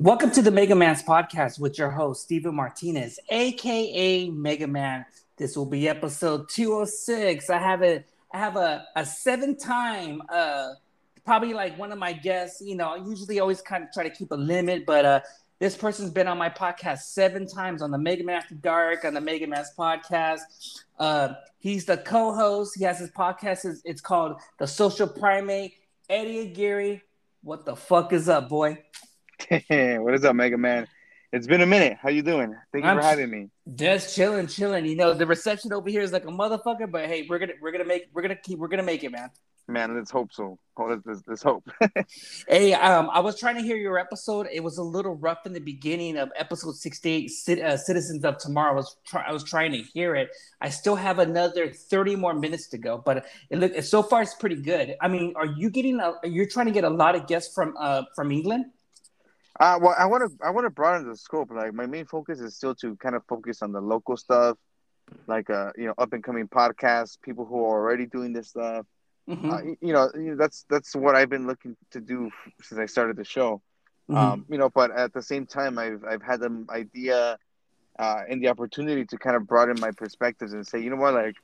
Welcome to the Mega Man's podcast with your host, Steven Martinez, aka Mega Man. This will be episode 206. I have a I have a, a seven time uh probably like one of my guests, you know, I usually always kind of try to keep a limit, but uh this person's been on my podcast seven times on the Mega Man After Dark, on the Mega Man's podcast. Uh, he's the co-host. He has his podcast. It's, it's called The Social Primate. Eddie Aguirre, what the fuck is up, boy? what is up, Mega Man? It's been a minute. How you doing? Thank you I'm for having me. Just chilling, chilling. You know, the reception over here is like a motherfucker, but hey, we're gonna we're gonna make we're gonna keep we're gonna make it, man. Man, let's hope so. Let's, let's, let's hope. hey, um, I was trying to hear your episode. It was a little rough in the beginning of episode sixty-eight. Uh, Citizens of Tomorrow. I was try- I was trying to hear it. I still have another thirty more minutes to go, but it look so far it's pretty good. I mean, are you getting? A, you're trying to get a lot of guests from uh from England? Uh, well, I want to I want to broaden the scope. Like my main focus is still to kind of focus on the local stuff, like uh you know up and coming podcasts, people who are already doing this stuff. Mm-hmm. Uh, you, know, that's that's what I've been looking to do since I started the show. Mm-hmm. Um, you know, but at the same time, I've I've had the idea uh, and the opportunity to kind of broaden my perspectives and say, you know what, like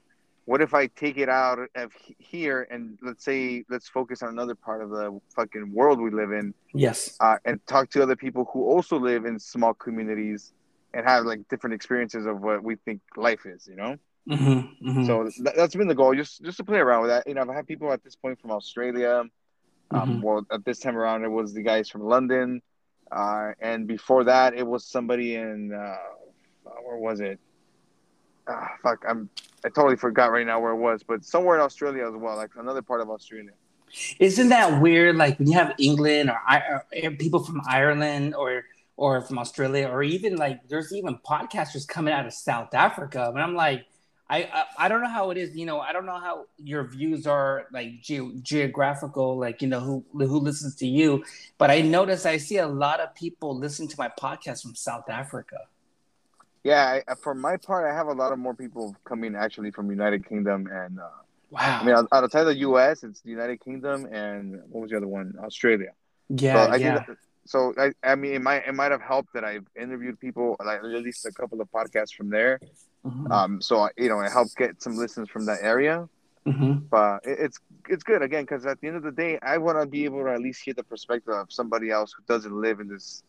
what if I take it out of here and let's say let's focus on another part of the fucking world we live in. Yes. Uh, and talk to other people who also live in small communities and have like different experiences of what we think life is. You know. Mm-hmm, mm-hmm. So th- that's been the goal, just just to play around with that. You know, I've had people at this point from Australia. Um, mm-hmm. Well, at this time around, it was the guys from London, uh, and before that, it was somebody in uh, where was it? Ah, fuck, I'm I totally forgot right now where it was, but somewhere in Australia as well, like another part of Australia. Isn't that weird? Like when you have England or, or people from Ireland or or from Australia, or even like there's even podcasters coming out of South Africa, and I'm like, I, I, I don't know how it is. You know, I don't know how your views are like ge- geographical, like you know who who listens to you. But I notice I see a lot of people listen to my podcast from South Africa. Yeah, I, for my part, I have a lot of more people coming actually from United Kingdom and. Uh, wow. I mean, outside of the U.S., it's the United Kingdom and what was the other one? Australia. Yeah, so I yeah. That, so I, I mean, it might it might have helped that I've interviewed people, like at least a couple of podcasts from there. Mm-hmm. Um, so you know, it helped get some listens from that area. Mm-hmm. But it, it's it's good again because at the end of the day, I want to be able to at least hear the perspective of somebody else who doesn't live in this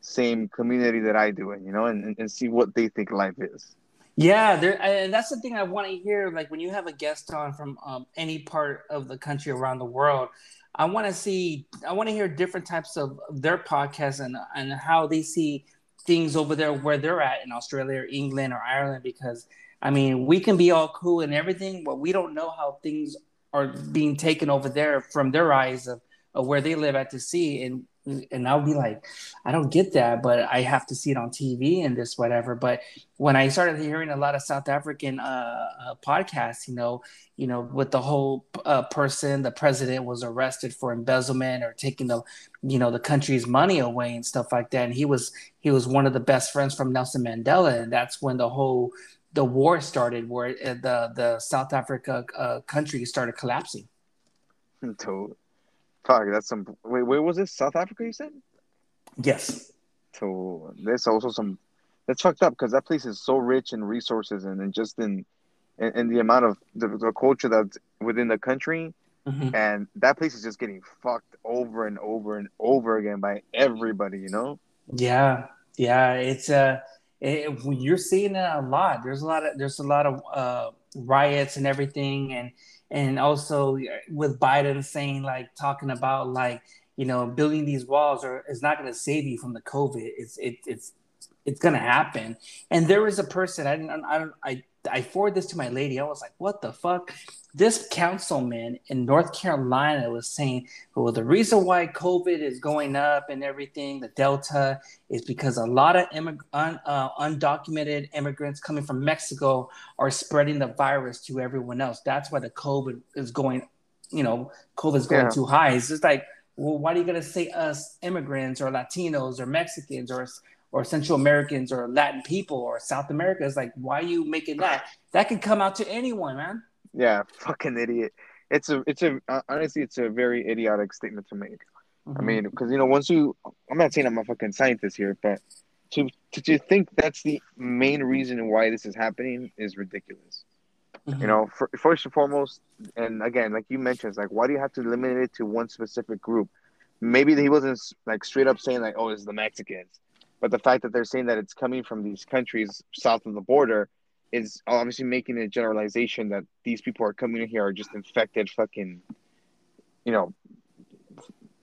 same community that I do, and you know, and, and see what they think life is. Yeah, there, and that's the thing I want to hear. Like when you have a guest on from um, any part of the country around the world, I want to see, I want to hear different types of their podcasts and and how they see things over there where they're at in Australia or England or Ireland. Because I mean, we can be all cool and everything, but we don't know how things are being taken over there from their eyes of, of where they live at to see. And and I'll be like, I don't get that, but I have to see it on TV and this whatever. But when I started hearing a lot of South African uh, uh, podcasts, you know, you know, with the whole uh, person, the president was arrested for embezzlement or taking the, you know, the country's money away and stuff like that. And he was he was one of the best friends from Nelson Mandela, and that's when the whole the war started, where uh, the the South Africa uh, country started collapsing. Totally. Fuck, that's some. Wait, where was this? South Africa, you said? Yes. So there's also some. That's fucked up because that place is so rich in resources and, and just in, in, in the amount of the, the, culture that's within the country, mm-hmm. and that place is just getting fucked over and over and over again by everybody. You know? Yeah, yeah. It's uh, it, you're seeing it a lot. There's a lot of there's a lot of uh, riots and everything, and and also with Biden saying like talking about like you know building these walls or is not going to save you from the COVID. It's it, it's it's going to happen. And there was a person I didn't I don't I I forwarded this to my lady. I was like, what the fuck? This councilman in North Carolina was saying, well, the reason why COVID is going up and everything, the Delta, is because a lot of immig- un, uh, undocumented immigrants coming from Mexico are spreading the virus to everyone else. That's why the COVID is going, you know, COVID is going yeah. too high. It's just like, well, why are you going to say us immigrants or Latinos or Mexicans or or Central Americans or Latin people or South America. It's like, why are you making that? That can come out to anyone, man. Yeah, fucking idiot. It's a, it's a, uh, honestly, it's a very idiotic statement to make. Mm-hmm. I mean, because you know, once you, I'm not saying I'm a fucking scientist here, but to, to to think that's the main reason why this is happening is ridiculous. Mm-hmm. You know, for, first and foremost, and again, like you mentioned, it's like why do you have to limit it to one specific group? Maybe he wasn't like straight up saying like, "Oh, it's the Mexicans," but the fact that they're saying that it's coming from these countries south of the border is obviously making a generalization that these people are coming in here are just infected, fucking, you know,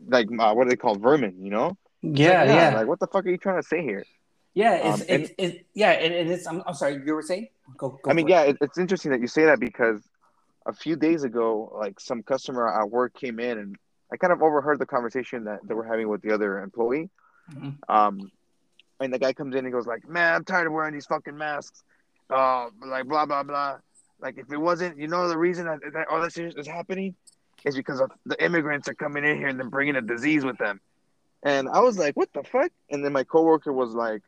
like uh, what are they called, vermin? You know? Yeah, like, yeah, Like, what the fuck are you trying to say here? Yeah, it's, um, it's, it's, yeah, and it's. I'm, I'm sorry, you were saying. Go, go I mean, yeah, it. it's interesting that you say that because a few days ago, like some customer at work came in and I kind of overheard the conversation that they were having with the other employee. Mm-hmm. Um, and the guy comes in and goes like, "Man, I'm tired of wearing these fucking masks." Uh, like blah blah blah. Like if it wasn't, you know, the reason that, that all this is happening is because of the immigrants are coming in here and then bringing a disease with them. And I was like, "What the fuck?" And then my coworker was like,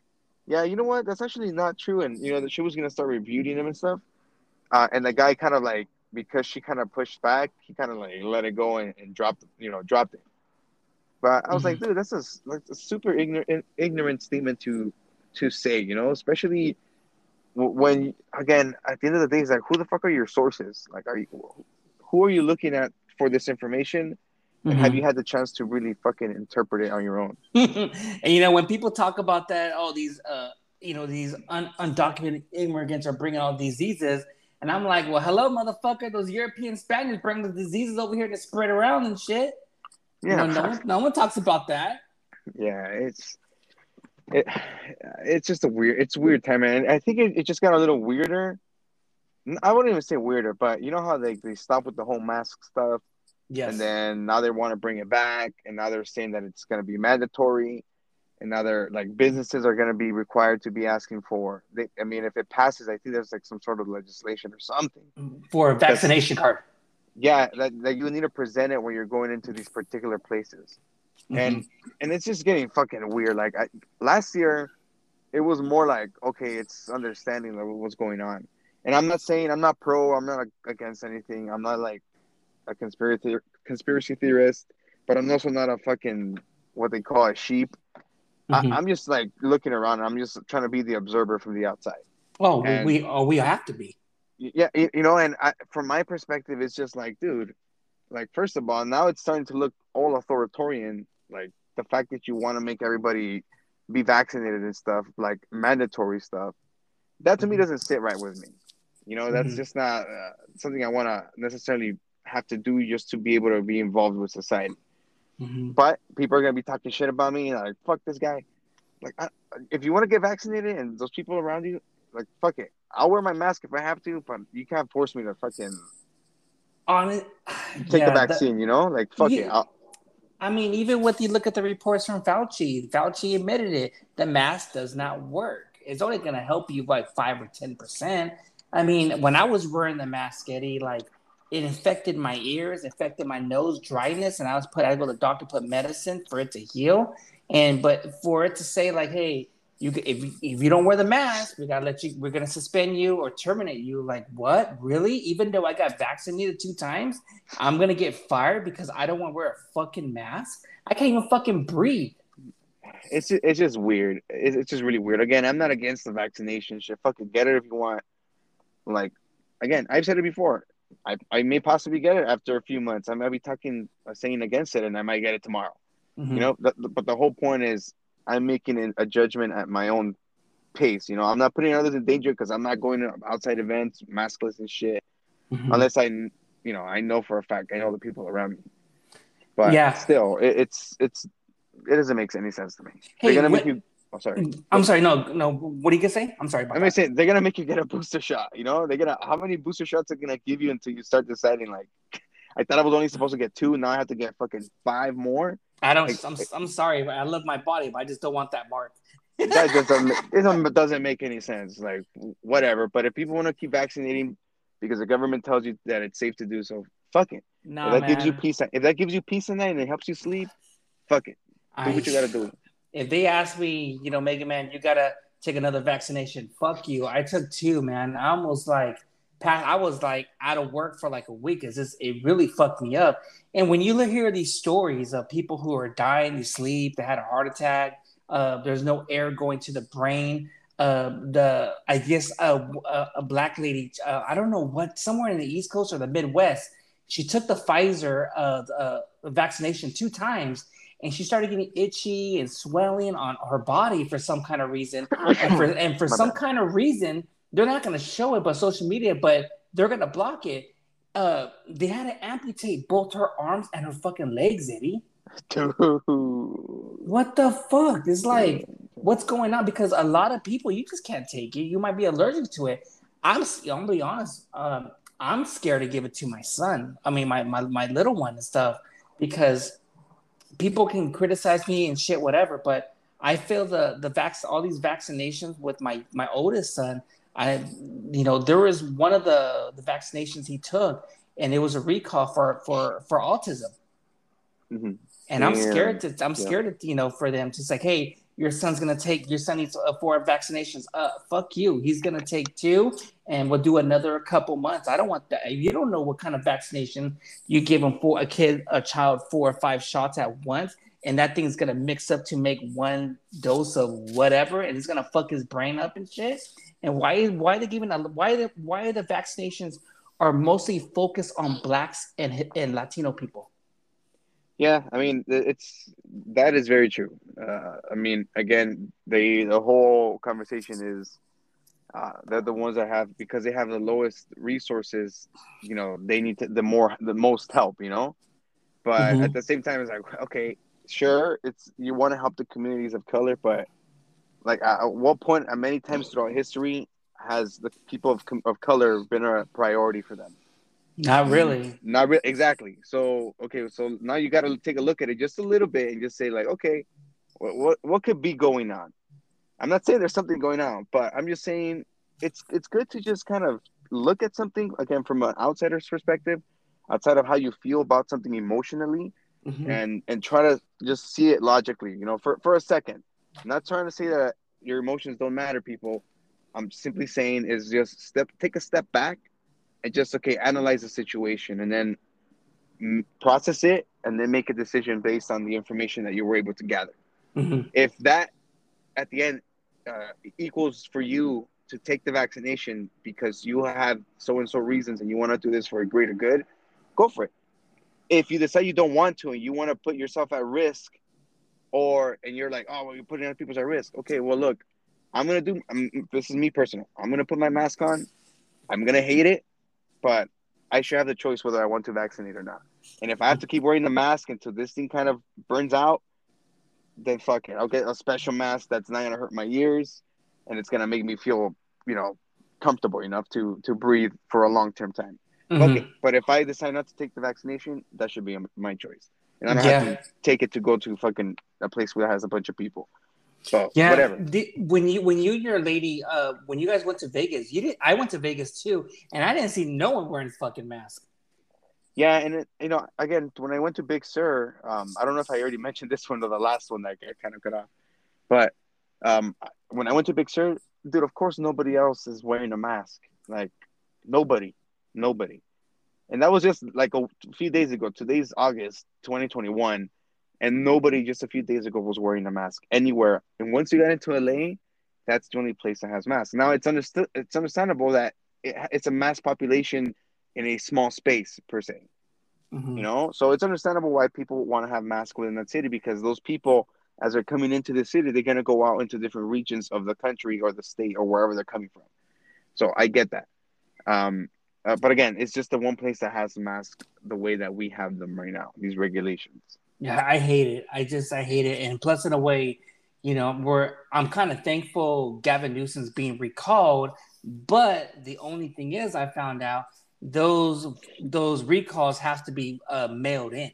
yeah, you know what? That's actually not true. And you know, that she was gonna start reviewing him and stuff. Uh, and the guy kind of like because she kind of pushed back, he kind of like let it go and, and dropped, you know, dropped it. But I was mm-hmm. like, dude, that's a like a super ignorant ignorant statement to to say, you know, especially when again at the end of the day, it's like, who the fuck are your sources? Like, are you who are you looking at for this information? Mm-hmm. Have you had the chance to really fucking interpret it on your own? and you know, when people talk about that, all oh, these, uh, you know, these un- undocumented immigrants are bringing all diseases, and I'm like, well, hello, motherfucker, those European Spaniards bring the diseases over here to spread around and shit. Yeah, you know, no, one, no one talks about that. Yeah, it's it, it's just a weird, it's weird time, man. I think it, it just got a little weirder. I wouldn't even say weirder, but you know how they they stop with the whole mask stuff Yes. And then now they want to bring it back, and now they're saying that it's going to be mandatory, and now they're like businesses are going to be required to be asking for. They, I mean, if it passes, I think there's like some sort of legislation or something for a vaccination card. Yeah, that, that you need to present it when you're going into these particular places, mm-hmm. and and it's just getting fucking weird. Like I, last year, it was more like okay, it's understanding of what's going on. And I'm not saying I'm not pro, I'm not against anything. I'm not like a conspiracy conspiracy theorist, but I'm also not a fucking what they call a sheep. Mm-hmm. I, am just like looking around. I'm just trying to be the observer from the outside. Oh, and, we oh we have to be. Yeah, you, you know, and I, from my perspective, it's just like, dude, like first of all, now it's starting to look all authoritarian. Like the fact that you want to make everybody be vaccinated and stuff, like mandatory stuff. That to me mm-hmm. doesn't sit right with me. You know, that's mm-hmm. just not uh, something I want to necessarily have to do just to be able to be involved with society. Mm-hmm. But people are gonna be talking shit about me, like fuck this guy. Like, I, if you want to get vaccinated and those people around you, like fuck it, I'll wear my mask if I have to, but you can't force me to fucking on it. Take yeah, the vaccine, you know, like fuck yeah, it. I'll, I mean, even with you look at the reports from Fauci, Fauci admitted it. The mask does not work. It's only going to help you by five or ten percent. I mean, when I was wearing the mask, Eddie, like it infected my ears, infected my nose, dryness, and I was put. I go to the doctor, put medicine for it to heal, and but for it to say like, hey, you if if you don't wear the mask, we gotta let you. We're gonna suspend you or terminate you. Like what? Really? Even though I got vaccinated two times, I'm gonna get fired because I don't want to wear a fucking mask. I can't even fucking breathe. It's just, it's just weird. It's, it's just really weird. Again, I'm not against the vaccination shit. Fucking get it if you want. Like, again, I've said it before I, I may possibly get it after a few months. I might be talking, uh, saying against it, and I might get it tomorrow. Mm-hmm. You know, the, the, but the whole point is I'm making a judgment at my own pace. You know, I'm not putting others in danger because I'm not going to outside events, maskless and shit, mm-hmm. unless I, you know, I know for a fact I know the people around me. But yeah, still, it, it's it's it doesn't make any sense to me. Hey, They're gonna make you Oh, sorry. I'm sorry. No, no. What are you gonna say? I'm sorry. I'm gonna say they're gonna make you get a booster shot. You know, they're gonna. How many booster shots are gonna give you until you start deciding? Like, I thought I was only supposed to get two. Now I have to get fucking five more. I don't. Like, I'm, I'm sorry, but I love my body, but I just don't want that mark. that just doesn't, it doesn't make any sense. Like, whatever. But if people want to keep vaccinating because the government tells you that it's safe to do so, fuck it. No, if that man. gives you peace. If that gives you peace in night and it helps you sleep, fuck it. Do I, what you gotta do if they ask me, you know, Mega Man, you gotta take another vaccination. Fuck you. I took two, man. I almost like I was like out of work for like a week. It's just it really fucked me up. And when you hear these stories of people who are dying, they sleep, they had a heart attack, uh, there's no air going to the brain. Uh, the I guess uh, a, a black lady, uh, I don't know what, somewhere in the East Coast or the Midwest, she took the Pfizer uh, uh, vaccination two times, and she started getting itchy and swelling on her body for some kind of reason. And for and for some kind of reason, they're not going to show it, but social media, but they're going to block it. Uh, they had to amputate both her arms and her fucking legs, Eddie. Dude. What the fuck? It's like, what's going on? Because a lot of people, you just can't take it. You might be allergic to it. I'm, I'm gonna be honest. Um, I'm scared to give it to my son. I mean, my, my my little one and stuff, because people can criticize me and shit, whatever. But I feel the the vac all these vaccinations with my my oldest son. I, you know, there was one of the the vaccinations he took, and it was a recall for for for autism. Mm-hmm. And I'm scared to I'm scared yeah. to you know for them to say, hey, your son's gonna take your son needs uh, four vaccinations. Uh, fuck you. He's gonna take two, and we'll do another couple months. I don't want that. You don't know what kind of vaccination you give him for a kid, a child, four or five shots at once, and that thing's gonna mix up to make one dose of whatever, and it's gonna fuck his brain up and shit. And why why are they giving a, why the why are the vaccinations are mostly focused on blacks and and Latino people? Yeah, I mean it's that is very true. Uh, I mean, again, the the whole conversation is uh, they're the ones that have because they have the lowest resources. You know, they need to, the more the most help. You know, but mm-hmm. at the same time, it's like okay, sure, it's you want to help the communities of color, but like at what point, at many times throughout history, has the people of of color been a priority for them? Not really. Not really. Exactly. So okay, so now you got to take a look at it just a little bit and just say like, okay, what, what what could be going on? I'm not saying there's something going on, but I'm just saying it's it's good to just kind of look at something again from an outsider's perspective, outside of how you feel about something emotionally, mm-hmm. and and try to just see it logically. You know, for for a second. I'm not trying to say that your emotions don't matter, people. I'm simply saying is just step take a step back and just okay analyze the situation and then process it and then make a decision based on the information that you were able to gather mm-hmm. if that at the end uh, equals for you to take the vaccination because you have so and so reasons and you want to do this for a greater good go for it if you decide you don't want to and you want to put yourself at risk or and you're like oh well you're putting other people at risk okay well look i'm gonna do I'm, this is me personal i'm gonna put my mask on i'm gonna hate it but I should have the choice whether I want to vaccinate or not. And if I have to keep wearing the mask until this thing kind of burns out, then fuck it. I'll get a special mask that's not gonna hurt my ears, and it's gonna make me feel, you know, comfortable enough to to breathe for a long term time. Mm-hmm. Okay, but if I decide not to take the vaccination, that should be my choice, and I don't yeah. have to take it to go to fucking a place where has a bunch of people. So yeah, whatever. Did, when you when you and your lady uh when you guys went to Vegas, you did I went to Vegas too, and I didn't see no one wearing fucking mask. Yeah, and it, you know, again, when I went to Big Sur, um, I don't know if I already mentioned this one or the last one that I kind of cut off, but um, when I went to Big Sur, dude, of course nobody else is wearing a mask, like nobody, nobody, and that was just like a few days ago. Today's August, twenty twenty one and nobody just a few days ago was wearing a mask anywhere. And once you get into LA, that's the only place that has masks. Now it's understood. It's understandable that it, it's a mass population in a small space per se. Mm-hmm. You know, so it's understandable why people want to have masks within that city because those people, as they're coming into the city, they're gonna go out into different regions of the country or the state or wherever they're coming from. So I get that. Um, uh, but again, it's just the one place that has masks the way that we have them right now. These regulations. Yeah, I hate it. I just I hate it. And plus, in a way, you know, we're I'm kind of thankful Gavin Newsom's being recalled. But the only thing is, I found out those those recalls have to be uh, mailed in.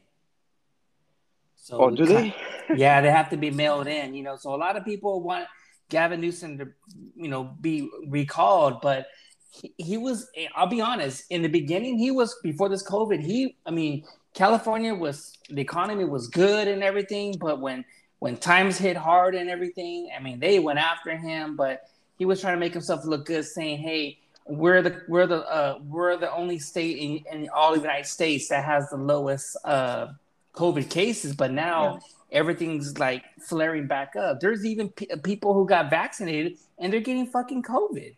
So oh, do they? yeah, they have to be mailed in. You know, so a lot of people want Gavin Newsom to, you know, be recalled, but he, he was. I'll be honest. In the beginning, he was before this COVID. He, I mean, California was the economy was good and everything, but when when times hit hard and everything, I mean, they went after him, but he was trying to make himself look good, saying, "Hey, we're the we're the uh, we're the only state in, in all the United States that has the lowest uh, COVID cases, but now yeah. everything's like flaring back up. There's even p- people who got vaccinated and they're getting fucking COVID.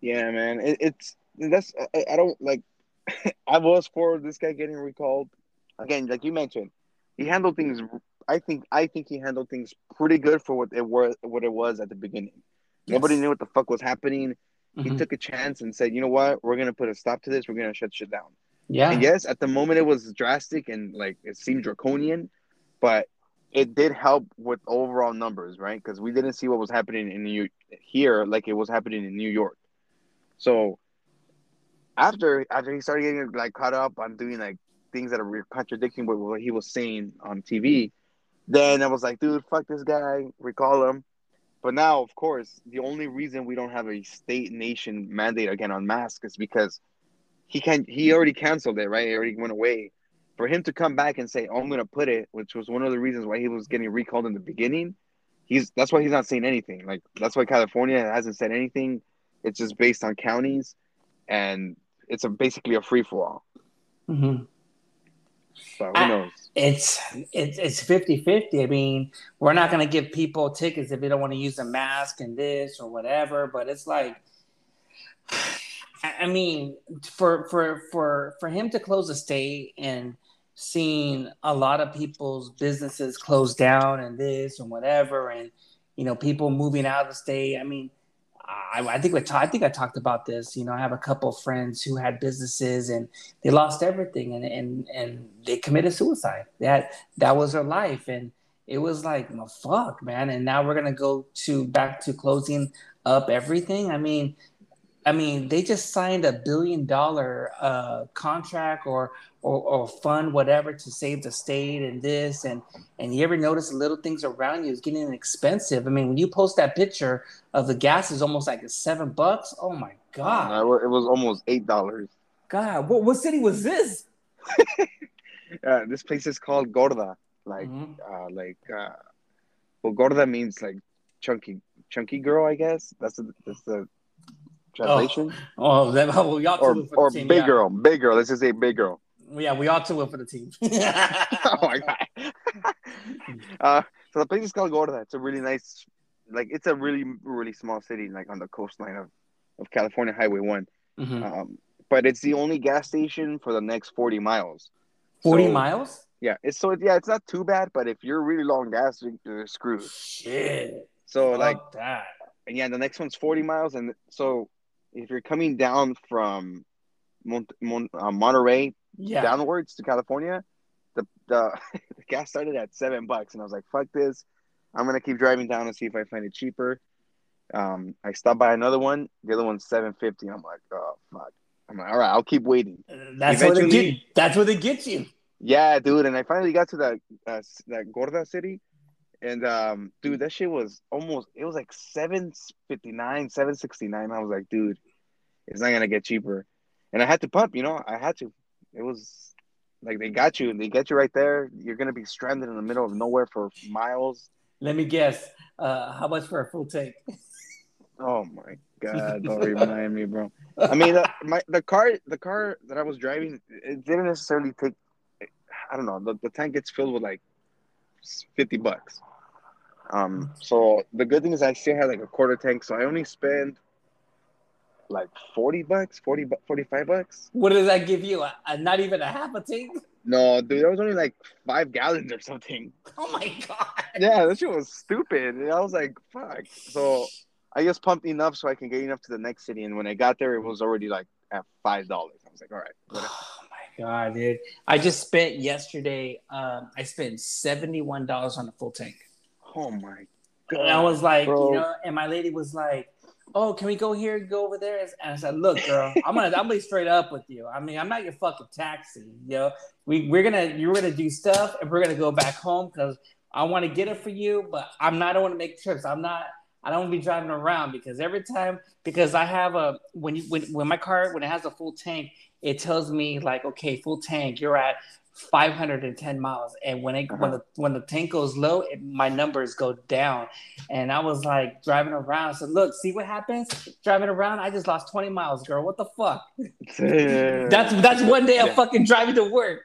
Yeah, man, it, it's that's I, I don't like. I was for this guy getting recalled. Again, like you mentioned, he handled things. I think I think he handled things pretty good for what it was what it was at the beginning. Yes. Nobody knew what the fuck was happening. Mm-hmm. He took a chance and said, "You know what? We're gonna put a stop to this. We're gonna shut shit down." Yeah. And yes, at the moment it was drastic and like it seemed draconian, but it did help with overall numbers, right? Because we didn't see what was happening in New here like it was happening in New York. So after after he started getting like caught up on doing like things that are contradicting with what he was saying on TV, then I was like, dude, fuck this guy, recall him. But now, of course, the only reason we don't have a state nation mandate again on masks is because he can he already canceled it, right? He already went away. For him to come back and say, "Oh, I'm to put it," which was one of the reasons why he was getting recalled in the beginning. He's that's why he's not saying anything. Like that's why California hasn't said anything. It's just based on counties, and it's a basically a free for all. Mm-hmm. So who knows? it's it's it's 50-50. I mean, we're not going to give people tickets if they don't want to use a mask and this or whatever. But it's like I mean, for for for for him to close the state and seeing a lot of people's businesses close down and this and whatever, and you know, people moving out of the state. I mean, I, I think we I think I talked about this. You know, I have a couple of friends who had businesses and they lost everything and and and they committed suicide. That that was their life, and it was like, well, fuck, man. And now we're gonna go to back to closing up everything. I mean, I mean, they just signed a billion dollar uh, contract or, or or fund whatever to save the state and this and and you ever notice the little things around you is getting expensive. I mean, when you post that picture of the gas is almost like seven bucks. Oh my god! it was almost eight dollars. God, what what city was this? uh, this place is called Gorda, like mm-hmm. uh, like uh, well, Gorda means like chunky chunky girl, I guess. That's the that's the translation? Oh, oh that, well, y'all or, or team, big yeah. girl, big girl. Let's just say big girl. Yeah, we all two for the team. oh my god. uh, so the place is called Gorda. It's a really nice, like it's a really really small city, like on the coastline of, of California Highway One. Mm-hmm. Um, but it's the only gas station for the next forty miles. Forty so, miles? Yeah, it's so yeah, it's not too bad, but if you're really long gas, you're screwed. Shit. So Fuck like that. And yeah, the next one's forty miles, and so if you're coming down from Mon- Mon- uh, Monterey yeah. downwards to California, the, the the gas started at seven bucks, and I was like, "Fuck this! I'm gonna keep driving down and see if I find it cheaper." Um, I stopped by another one. The other one's seven fifty. I'm like, "Oh fuck!" I'm like, "All right, I'll keep waiting." That's Eventually, what they get. That's what they get you. Yeah, dude. And I finally got to that uh, that Gorda city, and um, dude, that shit was almost it was like 759, 769. I was like, dude, it's not gonna get cheaper. And I had to pump, you know, I had to. It was like they got you, they get you right there. You're gonna be stranded in the middle of nowhere for miles. Let me guess. Uh, how much for a full tank? oh my god! Don't remind me, bro. I mean, the, my the car, the car that I was driving, it didn't necessarily take. I don't know. The, the tank gets filled with like fifty bucks. Um, so the good thing is I still had like a quarter tank, so I only spent like 40 bucks, 40, 45 bucks. What does that give you? A, a, not even a half a tank? No, dude, that was only like five gallons or something. Oh my god. Yeah, that shit was stupid. And I was like, fuck. So I just pumped enough so I can get enough to the next city. And when I got there, it was already like at five dollars. I was like, all right. Whatever. Oh my god, dude. I just spent yesterday, um, I spent $71 on a full tank. Oh my god. And I was like, bro. you know, and my lady was like, "Oh, can we go here, and go over there?" And I said, "Look, girl, I'm gonna, I'm gonna be straight up with you. I mean, I'm not your fucking taxi. You know, we we're gonna, you're gonna do stuff, and we're gonna go back home because I want to get it for you, but I'm not. I don't want to make trips. I'm not. I don't want to be driving around because every time, because I have a when you when when my car when it has a full tank, it tells me like, okay, full tank, you're at 510 miles. And when it uh-huh. when the when the tank goes low it, my numbers go down. And i was like driving around. So look see what happens? Driving around i just lost 20 miles girl. What the fuck? That's that's one day of yeah. fucking driving to work.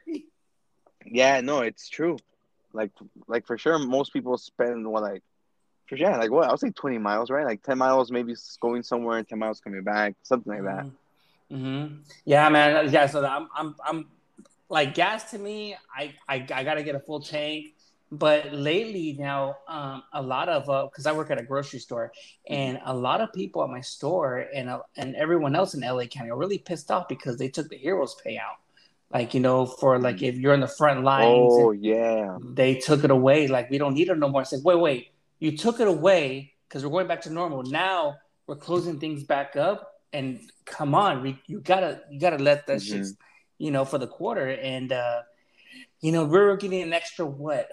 Yeah no it's true. Like like for sure most people spend what like for sure like what i would say 20 miles right? Like 10 miles maybe going somewhere and 10 miles coming back something like that. Mm-hmm. mm-hmm. yeah man. Yeah so i'm i'm i'm like gas to me, I, I, I got to get a full tank. But lately now, um, a lot of because uh, I work at a grocery store, and a lot of people at my store and uh, and everyone else in LA County are really pissed off because they took the heroes payout. Like you know, for like mm. if you're in the front lines. Oh yeah. They took it away. Like we don't need it no more. I said, wait, wait, you took it away because we're going back to normal. Now we're closing things back up, and come on, we, you gotta you gotta let that mm-hmm. shit you know, for the quarter. And, uh, you know, we are getting an extra what?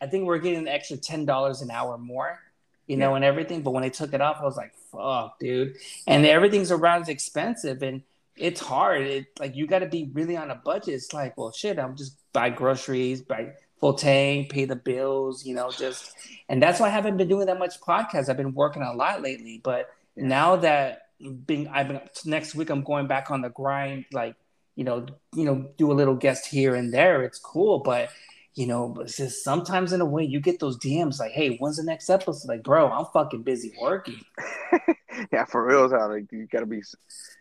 I think we're getting an extra $10 an hour more, you know, and everything. But when they took it off, I was like, fuck, dude. And everything's around is expensive and it's hard. It like you got to be really on a budget. It's like, well, shit, I'm just buy groceries, buy full tank, pay the bills, you know, just. And that's why I haven't been doing that much podcast. I've been working a lot lately, but now that being, I've been next week, I'm going back on the grind, like you know, you know, do a little guest here and there. It's cool, but you know, it's just sometimes in a way you get those DMs like, "Hey, when's the next episode?" Like, bro, I'm fucking busy working. yeah, for real, how like you gotta be.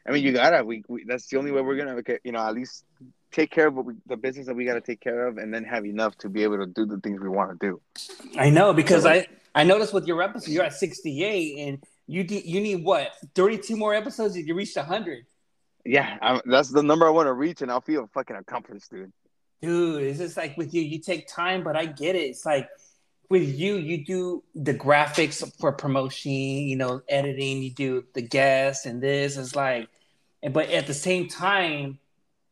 I mean, you gotta. We, we that's the only way we're gonna, you know, at least take care of we, the business that we gotta take care of, and then have enough to be able to do the things we want to do. I know because I I noticed with your episode, you're at 68, and you you need what 32 more episodes to reach 100 yeah, I, that's the number I want to reach, and I'll feel fucking accomplished, dude. Dude, it's just like with you, you take time, but I get it. It's like with you, you do the graphics for promotion, you know, editing, you do the guests and this. It's like, but at the same time,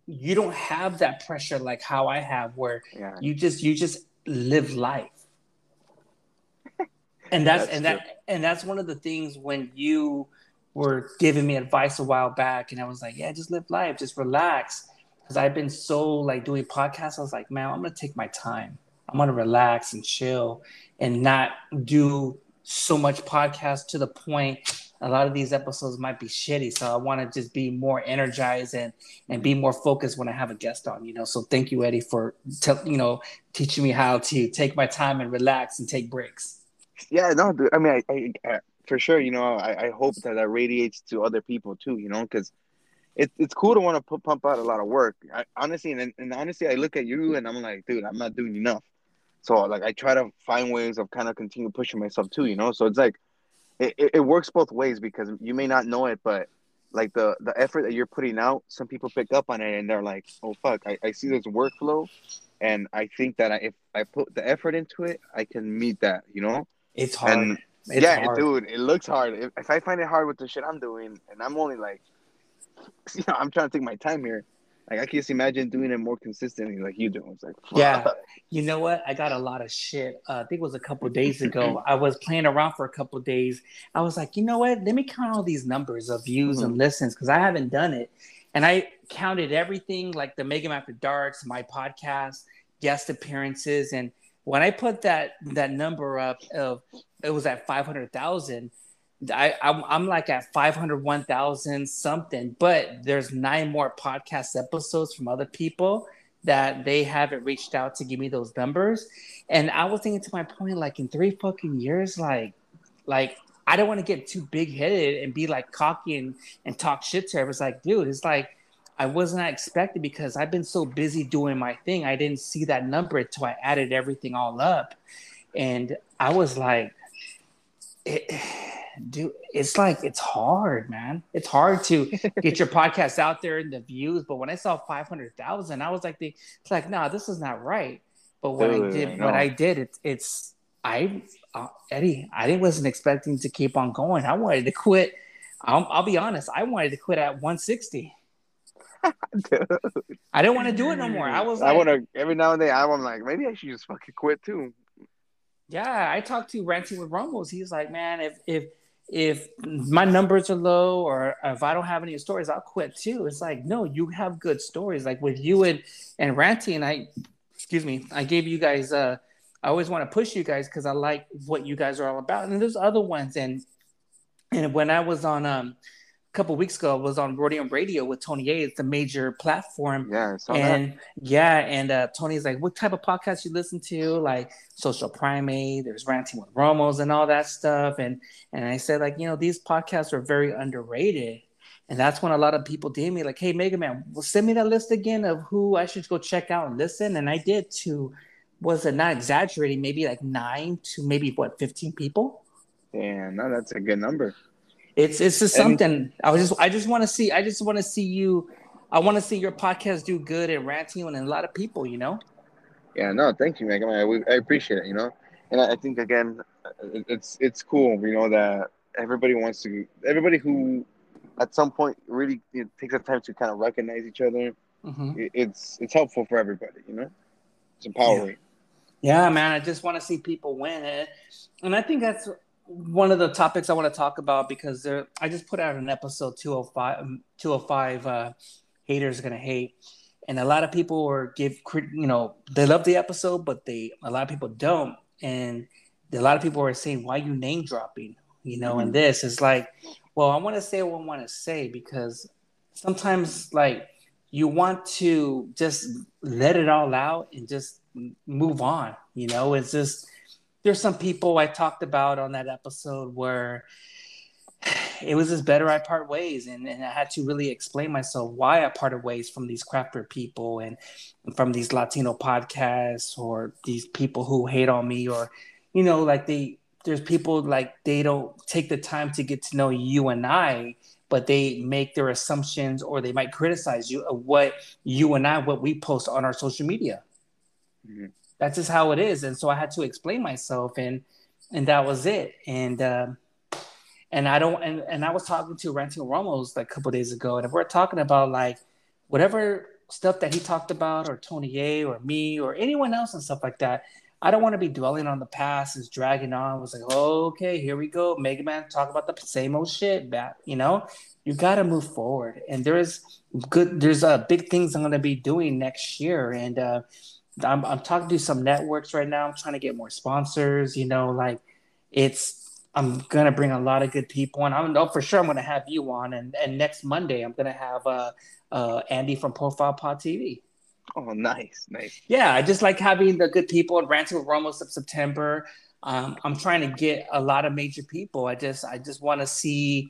you don't have that pressure like how I have, where yeah. you just you just live life. and that's, that's and true. that and that's one of the things when you were giving me advice a while back, and I was like, yeah, just live life, just relax. Because I've been so like doing podcasts, I was like, man, I'm gonna take my time. I'm gonna relax and chill and not do so much podcast to the point a lot of these episodes might be shitty. So I want to just be more energized and and be more focused when I have a guest on. You know, so thank you, Eddie, for te- you know teaching me how to take my time and relax and take breaks. Yeah, no, dude. I mean, I, I, for sure, you know, I, I hope that that radiates to other people too, you know, because it, it's cool to want to put, pump out a lot of work. I, honestly, and, and honestly, I look at you and I'm like, dude, I'm not doing enough. So like, I try to find ways of kind of continue pushing myself too, you know. So it's like, it, it works both ways because you may not know it, but like the the effort that you're putting out, some people pick up on it and they're like, oh fuck, I, I see this workflow, and I think that I, if I put the effort into it, I can meet that, you know. It's hard. And it's yeah, hard. dude, it looks hard. If, if, I find it hard with the shit I'm doing, and I'm only like, you know, I'm trying to take my time here. Like I can just imagine doing it more consistently, like you do. It's like, fuck. yeah, you know what? I got a lot of shit. Uh, I think it was a couple days ago. I was playing around for a couple days. I was like, you know what? Let me count all these numbers of views mm-hmm. and listens because I haven't done it, and I counted everything, like the Mega After Darks, my podcast, guest appearances, and when I put that that number up of it was at 500,000. I I'm, I'm like at 501,000 something, but there's nine more podcast episodes from other people that they haven't reached out to give me those numbers. And I was thinking to my point, like in three fucking years, like, like I don't want to get too big headed and be like cocky and, and talk shit to. It's like, dude, it's like I wasn't expecting because I've been so busy doing my thing. I didn't see that number until I added everything all up. And I was like, it, dude, it's like it's hard, man. It's hard to get your podcast out there and the views. But when I saw five hundred thousand, I was like, the, it's like, no, nah, this is not right. But what I did, what I did, it's it's I uh, Eddie, I wasn't expecting to keep on going. I wanted to quit. I'll, I'll be honest, I wanted to quit at one sixty. I didn't want to do it no more. I was. Like, I want to every now and then. I'm like, maybe I should just fucking quit too. Yeah, I talked to Ranting with Rumbles. He's like, man, if if if my numbers are low or if I don't have any stories, I'll quit too. It's like, no, you have good stories. Like with you and and Ranty and I, excuse me, I gave you guys. Uh, I always want to push you guys because I like what you guys are all about. And there's other ones. And and when I was on um couple weeks ago, I was on Rodeon Radio with Tony A. It's a major platform. Yeah, and that. yeah, and uh, Tony's like, "What type of podcast you listen to?" Like Social Primate, there's Ranting with Ramos, and all that stuff. And and I said, like, you know, these podcasts are very underrated. And that's when a lot of people DM me, like, "Hey, Mega Man, well, send me that list again of who I should go check out and listen." And I did to, was it not exaggerating? Maybe like nine to maybe what, fifteen people? Yeah, no, that's a good number. It's it's just something. I was just I just want to see. I just want to see you. I want to see your podcast do good and ranting and a lot of people. You know. Yeah. No. Thank you, Megan. I, I appreciate it. You know, and I, I think again, it's it's cool. You know that everybody wants to. Everybody who at some point really you know, takes the time to kind of recognize each other. Mm-hmm. It, it's it's helpful for everybody. You know, it's empowering. Yeah. yeah man. I just want to see people win, and I think that's one of the topics I want to talk about because there, I just put out an episode 205, 205 uh, haters gonna hate, and a lot of people were give you know they love the episode, but they a lot of people don't, and a lot of people are saying why you name dropping, you know, mm-hmm. and this is like, well, I want to say what I want to say because sometimes like you want to just let it all out and just move on, you know, it's just there's some people I talked about on that episode where it was just better I part ways, and, and I had to really explain myself why I parted ways from these crafter people and from these Latino podcasts or these people who hate on me or you know like they there's people like they don't take the time to get to know you and I but they make their assumptions or they might criticize you of what you and I what we post on our social media. Mm-hmm that's just how it is. And so i had to explain myself and and that was it. And uh, and i don't and, and i was talking to ranting ramos like a couple days ago and we're talking about like whatever stuff that he talked about or tony a or me or anyone else and stuff like that i don't want to be dwelling on the past and dragging on. Was like okay here we go. Mega man talk about the same old shit back you know? You got to move forward. And there's good there's uh big things i'm going to be doing next year. And uh I'm, I'm talking to some networks right now. I'm trying to get more sponsors. You know, like it's I'm gonna bring a lot of good people, and I'm know for sure I'm gonna have you on, and and next Monday I'm gonna have uh, uh Andy from Profile Pod TV. Oh, nice, nice. Yeah, I just like having the good people And Ranting with Ramos of September. Um, I'm trying to get a lot of major people. I just I just want to see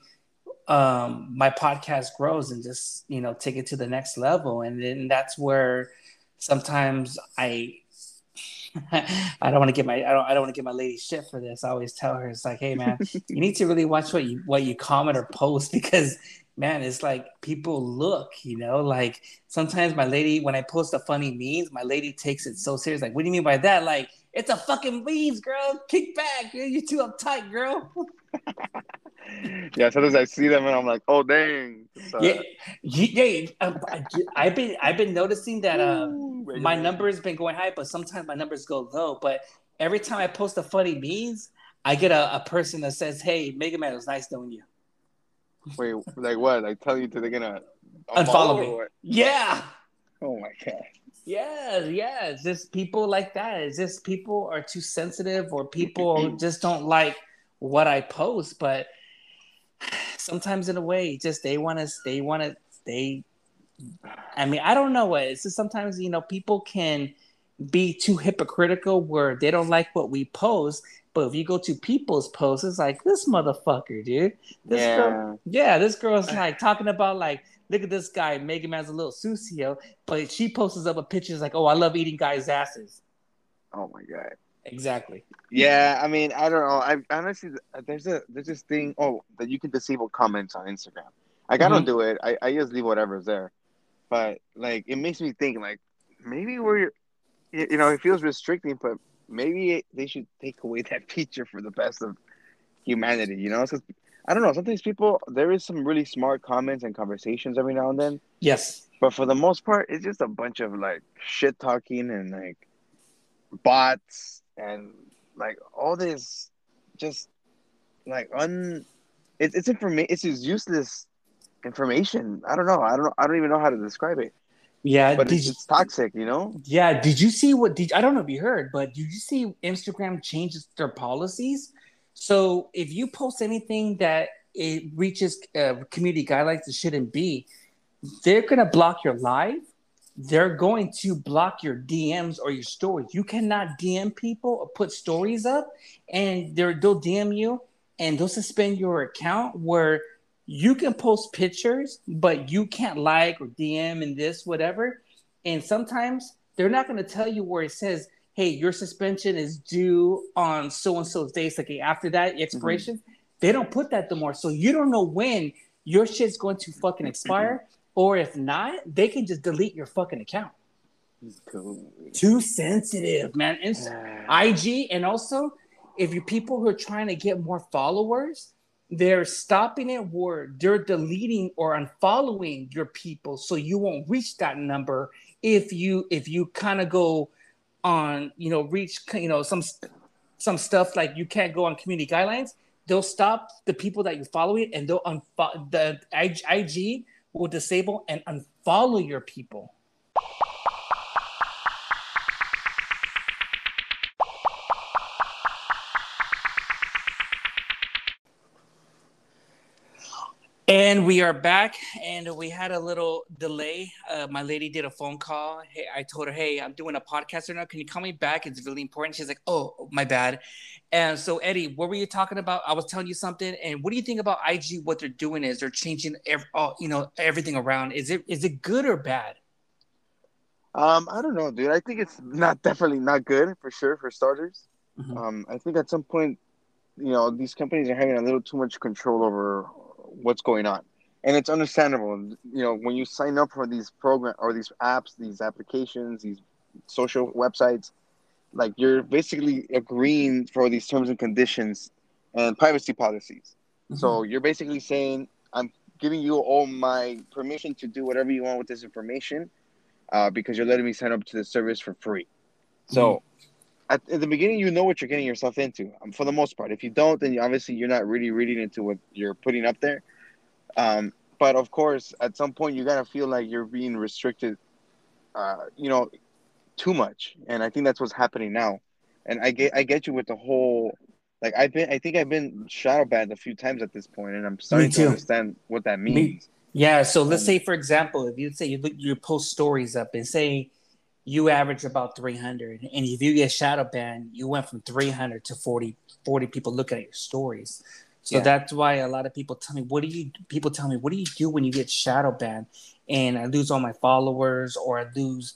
um, my podcast grows and just you know take it to the next level, and then that's where sometimes I I don't want to get my I don't I don't want to get my lady shit for this. I always tell her it's like, hey man, you need to really watch what you what you comment or post because man, it's like people look, you know, like sometimes my lady when I post a funny memes, my lady takes it so serious. Like, what do you mean by that? Like, it's a fucking memes, girl. Kick back. You're too uptight, girl. yeah, sometimes I see them and I'm like, oh dang. Uh, yeah, yeah. Um, I, have been I've been noticing that uh, my number has been going high, but sometimes my numbers go low. But every time I post a funny memes, I get a, a person that says, "Hey, Mega Man, it was nice knowing you." Wait, like what? Like tell you to they're gonna unfollow me? Yeah. Oh my god. Yeah, yeah. It's just people like that. It's just people are too sensitive, or people just don't like what I post. But sometimes in a way, just they want to, they want to, they. I mean, I don't know what it's just sometimes you know people can be too hypocritical where they don't like what we post. But if you go to people's posts, it's like this motherfucker, dude. This yeah. girl, yeah, this girl's like talking about like, look at this guy, Mega Man's a little sucio, but she posts up a picture like, oh, I love eating guys' asses. Oh my god. Exactly. Yeah, I mean, I don't know. I honestly, there's a there's this thing. Oh, that you can disable comments on Instagram. Like, mm-hmm. I don't mm-hmm. do it. I, I just leave whatever's there. But like, it makes me think like maybe we're, you know, it feels restricting, but maybe they should take away that feature for the best of humanity. You know, because I don't know. Sometimes people there is some really smart comments and conversations every now and then. Yes. But for the most part, it's just a bunch of like shit talking and like bots and like all this just like un it's it's information. It's just useless information. I don't know. I don't know. I don't even know how to describe it. Yeah, but it's, you, it's, toxic, you know. Yeah. Did you see what? Did I don't know if you heard, but did you see Instagram changes their policies? So if you post anything that it reaches uh, community guidelines it shouldn't be, they're gonna block your live. They're going to block your DMs or your stories. You cannot DM people or put stories up, and they're, they'll DM you and they'll suspend your account where you can post pictures, but you can't like or DM and this, whatever. And sometimes they're not going to tell you where it says, hey, your suspension is due on so and so's days, like after that expiration. Mm-hmm. They don't put that the more. So you don't know when your shit's going to fucking expire. Or if not, they can just delete your fucking account. Cool. Too sensitive, man. IG, and also if you people who are trying to get more followers, they're stopping it where they're deleting or unfollowing your people so you won't reach that number if you if you kind of go on you know reach you know some some stuff like you can't go on community guidelines they'll stop the people that you're following and they'll unfollow the IG will disable and unfollow your people And we are back, and we had a little delay. Uh, my lady did a phone call. Hey, I told her, "Hey, I'm doing a podcast right now. Can you call me back? It's really important." She's like, "Oh, my bad." And so, Eddie, what were you talking about? I was telling you something. And what do you think about IG? What they're doing is they're changing, every, all, you know, everything around. Is it is it good or bad? Um, I don't know, dude. I think it's not definitely not good for sure for starters. Mm-hmm. Um, I think at some point, you know, these companies are having a little too much control over what's going on and it's understandable you know when you sign up for these program or these apps these applications these social websites like you're basically agreeing for these terms and conditions and privacy policies mm-hmm. so you're basically saying i'm giving you all my permission to do whatever you want with this information uh, because you're letting me sign up to the service for free so mm-hmm. At, at, the beginning, you know what you're getting yourself into. Um, for the most part, if you don't, then you, obviously you're not really reading into what you're putting up there. Um, but of course, at some point, you gotta feel like you're being restricted, uh, you know, too much. And I think that's what's happening now. And I get, I get you with the whole, like I've been, I think I've been shadow banned a few times at this point, and I'm starting to understand what that means. Me, yeah. So let's um, say, for example, if you say you look, you post stories up and say you average about 300, and if you get shadow banned, you went from 300 to 40, 40 people looking at your stories. So yeah. that's why a lot of people tell me, what do you people tell me, what do you do when you get shadow banned and I lose all my followers or I lose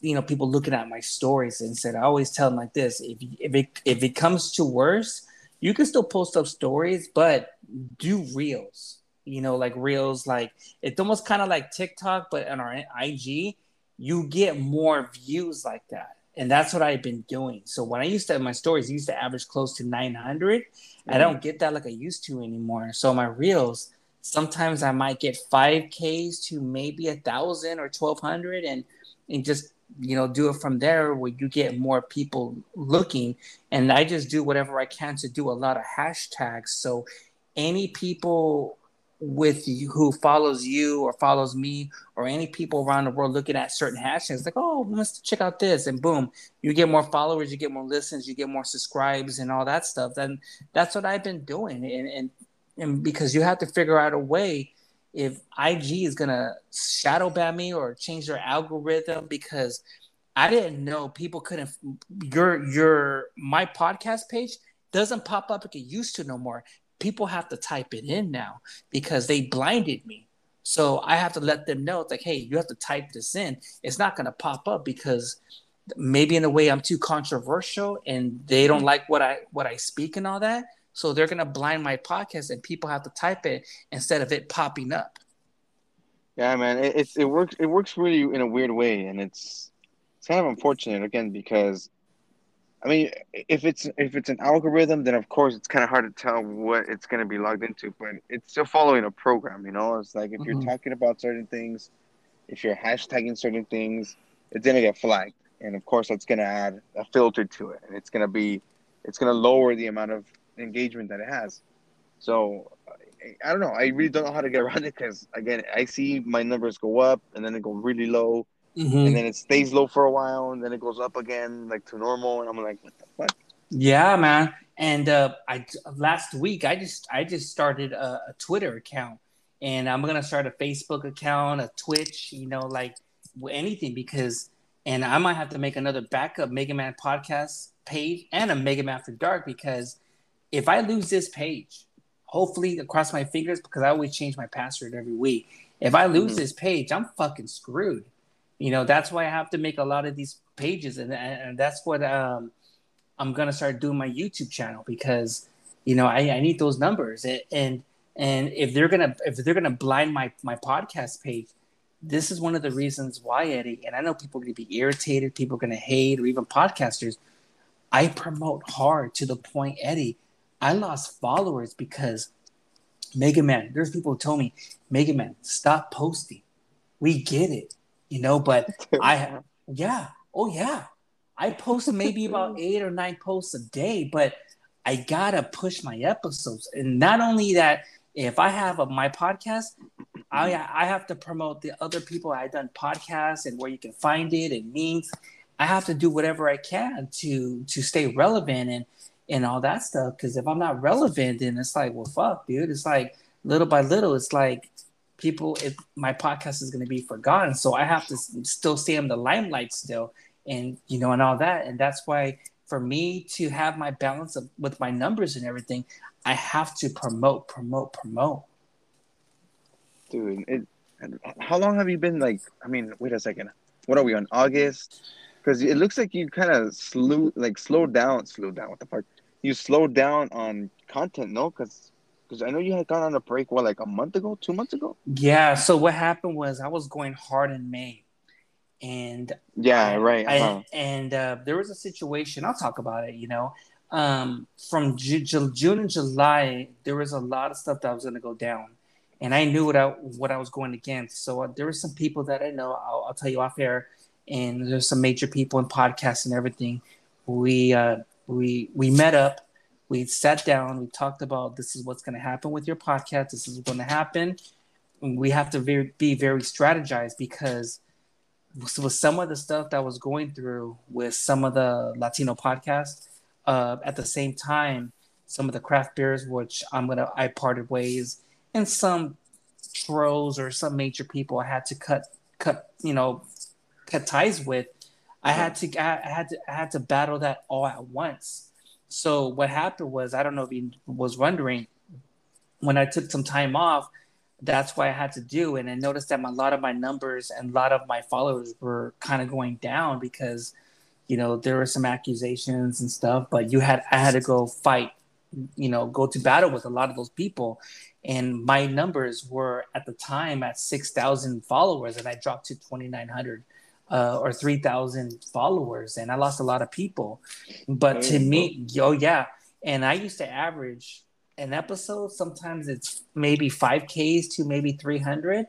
you know people looking at my stories and said I always tell them like this if if it if it comes to worse you can still post up stories but do reels you know like reels like it's almost kind of like TikTok but on our IG you get more views like that and that's what I've been doing so when I used to have my stories I used to average close to 900 I mm-hmm. don't get that like I used to anymore. So my reels, sometimes I might get five Ks to maybe a thousand or twelve hundred, and and, and just you know do it from there where you get more people looking. And I just do whatever I can to do a lot of hashtags. So any people with you who follows you or follows me or any people around the world looking at certain hashtags like oh let's check out this and boom you get more followers you get more listens you get more subscribes and all that stuff. Then that's what i've been doing. And and, and because you have to figure out a way if ig is gonna shadow ban me or change their algorithm because i didn't know people couldn't your your my podcast page doesn't pop up like it used to no more people have to type it in now because they blinded me. So I have to let them know it's like, hey, you have to type this in. It's not going to pop up because maybe in a way I'm too controversial and they don't mm-hmm. like what I what I speak and all that. So they're going to blind my podcast and people have to type it instead of it popping up. Yeah, man, it, it, it works. It works really in a weird way, and it's it's kind of unfortunate again because I mean, if it's if it's an algorithm, then of course it's kind of hard to tell what it's going to be logged into. But it's still following a program, you know. It's like if mm-hmm. you're talking about certain things, if you're hashtagging certain things, it's going to get flagged, and of course that's going to add a filter to it, and it's going to be, it's going to lower the amount of engagement that it has. So, I don't know. I really don't know how to get around it because again, I see my numbers go up and then they go really low, mm-hmm. and then it stays low for a while and then it goes up again like to normal, and I'm like, what the fuck? Yeah, man. And uh, I last week I just I just started a, a Twitter account, and I'm gonna start a Facebook account, a Twitch, you know, like anything because, and I might have to make another backup Mega Man podcast page and a Mega Man After Dark because if I lose this page, hopefully across my fingers because I always change my password every week. If I lose mm-hmm. this page, I'm fucking screwed. You know, that's why I have to make a lot of these pages, and and that's what um, I'm gonna start doing my YouTube channel because you know I, I need those numbers, and, and and if they're gonna if they're gonna blind my my podcast page, this is one of the reasons why Eddie. And I know people are gonna be irritated, people are gonna hate, or even podcasters. I promote hard to the point, Eddie. I lost followers because Mega Man. There's people who told me, Mega Man, stop posting. We get it, you know. But I, yeah, oh yeah, I post maybe about eight or nine posts a day, but I gotta push my episodes. And not only that, if I have a, my podcast, I I have to promote the other people I done podcasts and where you can find it and links I have to do whatever I can to to stay relevant and and all that stuff. Because if I'm not relevant, then it's like, well, fuck, dude. It's like little by little, it's like people. If my podcast is going to be forgotten, so I have to still stay in the limelight still, and you know, and all that. And that's why for me to have my balance of, with my numbers and everything, I have to promote, promote, promote. Dude, it. How long have you been like? I mean, wait a second. What are we on August? because it looks like you kind of slew like slowed down slowed down what the fuck you slowed down on content no because because i know you had gone on a break what like a month ago two months ago yeah so what happened was i was going hard in may and yeah right uh-huh. I, and uh, there was a situation i'll talk about it you know um, from Ju- Ju- june and july there was a lot of stuff that was going to go down and i knew what i what i was going against so uh, there were some people that i know I'll, I'll tell you off air and there's some major people in podcasts and everything. We uh, we we met up, we sat down, we talked about this is what's going to happen with your podcast. This is going to happen. We have to be very strategized because with some of the stuff that was going through with some of the Latino podcasts, uh, at the same time, some of the craft beers, which I'm gonna I parted ways, and some trolls or some major people I had to cut cut you know cut ties with, I had to I had to I had to battle that all at once. So what happened was I don't know if you was wondering when I took some time off, that's why I had to do. And I noticed that my, a lot of my numbers and a lot of my followers were kind of going down because, you know, there were some accusations and stuff. But you had I had to go fight, you know, go to battle with a lot of those people. And my numbers were at the time at six thousand followers, and I dropped to twenty nine hundred uh, or 3,000 followers, and I lost a lot of people. But to me, yo, yeah. And I used to average an episode, sometimes it's maybe 5Ks to maybe 300.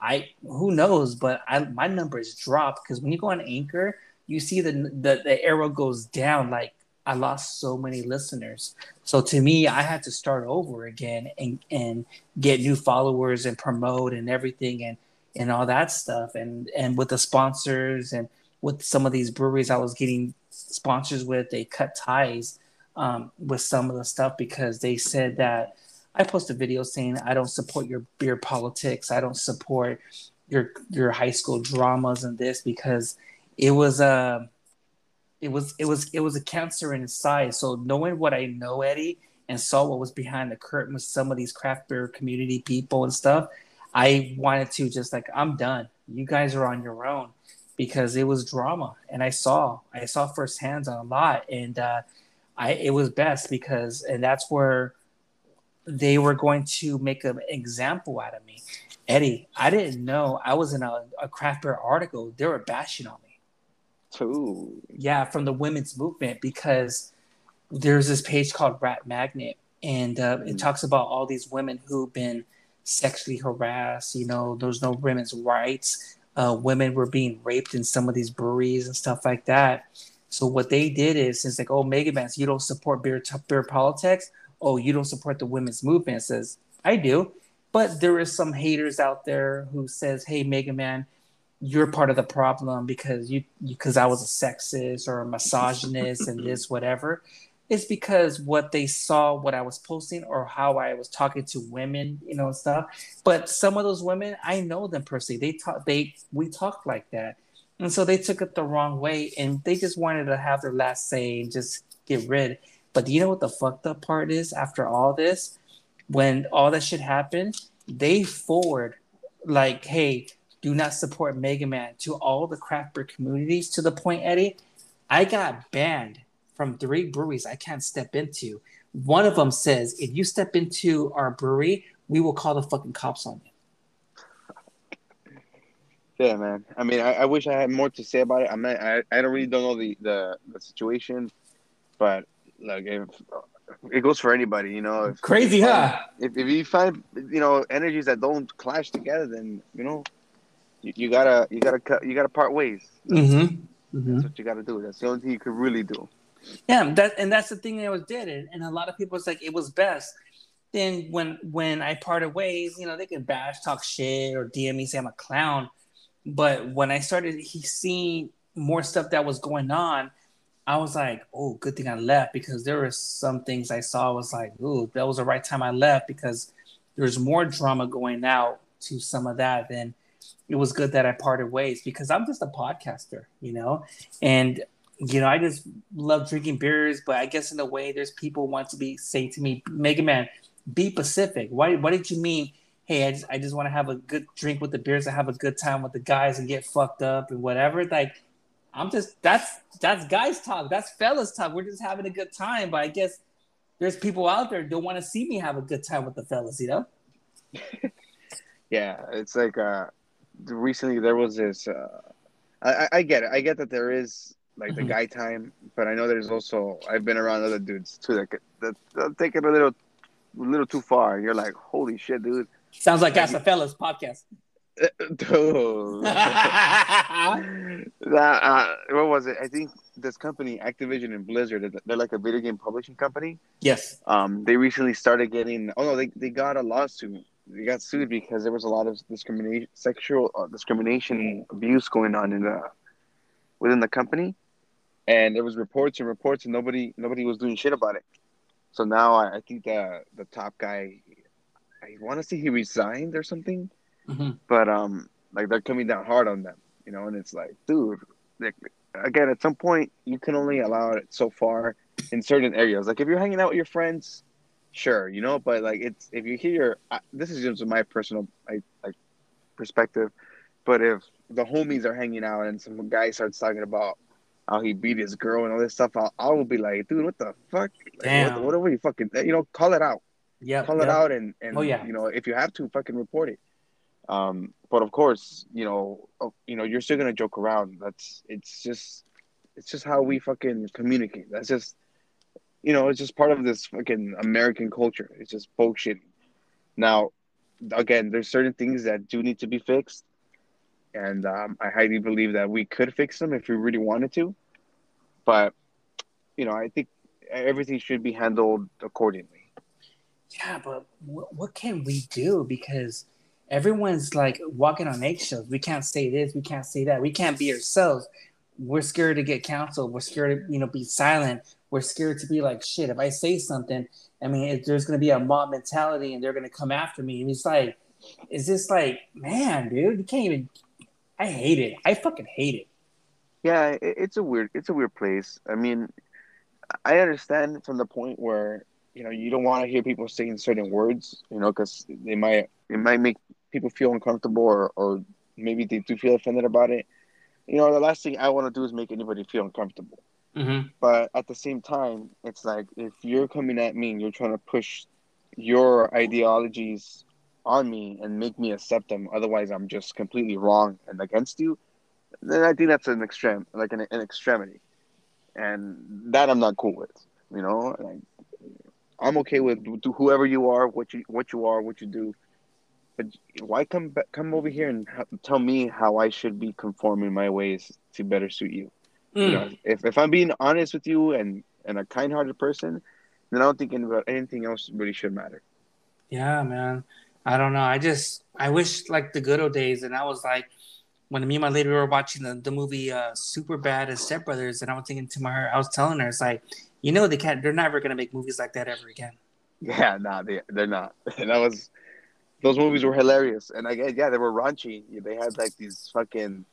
I who knows, but I my numbers drop because when you go on Anchor, you see the, the the arrow goes down. Like I lost so many listeners. So to me, I had to start over again and and get new followers and promote and everything. And and all that stuff. And and with the sponsors and with some of these breweries I was getting sponsors with they cut ties um, with some of the stuff because they said that I posted a video saying I don't support your beer politics. I don't support your your high school dramas and this because it was a uh, it was it was it was a cancer inside so knowing what I know Eddie and saw what was behind the curtain with some of these craft beer community people and stuff I wanted to just like I'm done. You guys are on your own because it was drama, and I saw I saw firsthand on a lot, and uh, I it was best because and that's where they were going to make an example out of me. Eddie, I didn't know I was in a, a craft beer article. They were bashing on me. Ooh. Yeah, from the women's movement because there's this page called Rat Magnet, and uh, mm. it talks about all these women who've been sexually harassed. You know, there's no women's rights. Uh, women were being raped in some of these breweries and stuff like that. So what they did is, since like, oh, Mega Man, you don't support beer, beer politics. Oh, you don't support the women's movement. It says, I do. But there is some haters out there who says, "Hey, Mega Man, you're part of the problem because you because I was a sexist or a misogynist and this whatever." It's because what they saw, what I was posting, or how I was talking to women, you know, stuff. But some of those women, I know them personally. They talk, they we talk like that, and so they took it the wrong way, and they just wanted to have their last say and just get rid. But do you know what the fucked up part is? After all this, when all that shit happened, they forward like, "Hey, do not support Mega Man" to all the craft beer communities. To the point, Eddie, I got banned from three breweries I can't step into. One of them says, if you step into our brewery, we will call the fucking cops on you. Yeah, man. I mean, I, I wish I had more to say about it. I mean, I, I don't really don't know the, the, the situation, but like if it goes for anybody, you know. If, Crazy, if, huh? If, if you find you know energies that don't clash together, then you know you, you gotta you gotta cut you gotta part ways. Mm-hmm. Mm-hmm. That's what you gotta do. That's the only thing you could really do. Yeah, that and that's the thing that was did it, and a lot of people was like it was best. Then when when I parted ways, you know, they could bash, talk shit, or DM me say I'm a clown. But when I started he seeing more stuff that was going on, I was like, oh, good thing I left because there were some things I saw was like, ooh, that was the right time I left because there's more drama going out to some of that. Then it was good that I parted ways because I'm just a podcaster, you know, and you know, I just love drinking beers, but I guess in a way, there's people want to be say to me, Mega Man, be Pacific. Why? What did you mean? Hey, I just I just want to have a good drink with the beers and have a good time with the guys and get fucked up and whatever. Like, I'm just that's that's guys talk. That's fellas talk. We're just having a good time. But I guess there's people out there don't want to see me have a good time with the fellas. You know? yeah, it's like uh, recently there was this. Uh, I I get it. I get that there is like mm-hmm. the guy time. But I know there's also I've been around other dudes too that that, that take it a little a little too far. You're like, holy shit, dude. Sounds like that's fellas podcast. Dude. that uh, what was it? I think this company, Activision and Blizzard, they're like a video game publishing company. Yes. Um, they recently started getting. Oh no, they they got a lawsuit. They got sued because there was a lot of discrimination, sexual uh, discrimination, abuse going on in the within the company and there was reports and reports, and nobody nobody was doing shit about it. So now I, I think the the top guy, I want to say he resigned or something, mm-hmm. but um, like they're coming down hard on them, you know, and it's like, dude, like, again, at some point you can only allow it so far in certain areas. Like if you're hanging out with your friends, sure, you know, but like it's if you hear this is just my personal I, like perspective, but if the homies are hanging out and some guy starts talking about how he beat his girl and all this stuff, I, I will be like, dude, what the fuck? Like, Damn. What, what are you fucking? You know, call it out. Yeah, call yep. it out, and and oh, yeah. you know, if you have to, fucking report it. Um, but of course, you know, you know, you're still gonna joke around. That's it's just, it's just how we fucking communicate. That's just, you know, it's just part of this fucking American culture. It's just bullshit. Now, again, there's certain things that do need to be fixed and um, I highly believe that we could fix them if we really wanted to. But you know, I think everything should be handled accordingly. Yeah, but what, what can we do? Because everyone's like walking on eggshells. We can't say this. We can't say that. We can't be ourselves. We're scared to get counseled. We're scared to you know be silent. We're scared to be like shit. If I say something, I mean, there's going to be a mob mentality, and they're going to come after me. And it's like, is this like, man, dude, you can't even I hate it. I fucking hate it. Yeah, it's a weird, it's a weird place. I mean, I understand from the point where you know you don't want to hear people saying certain words, you know, because they might it might make people feel uncomfortable or or maybe they do feel offended about it. You know, the last thing I want to do is make anybody feel uncomfortable. Mm-hmm. But at the same time, it's like if you're coming at me and you're trying to push your ideologies on me and make me accept them. Otherwise, I'm just completely wrong and against you. Then I think that's an extreme, like an, an extremity, and that I'm not cool with. You know, like, I'm okay with whoever you are, what you what you are, what you do. But why come come over here and tell me how I should be conforming my ways to better suit you? Mm. You know, if if I'm being honest with you and and a kind-hearted person, then I don't think anything else really should matter. Yeah, man. I don't know. I just I wish like the good old days, and I was like, when me and my lady were watching the, the movie uh, Super Bad and Step Brothers, and I was thinking to my I was telling her, it's like, you know, they can't, they're never gonna make movies like that ever again. Yeah, nah, they they're not. And that was those movies were hilarious, and I yeah, they were raunchy. They had like these fucking.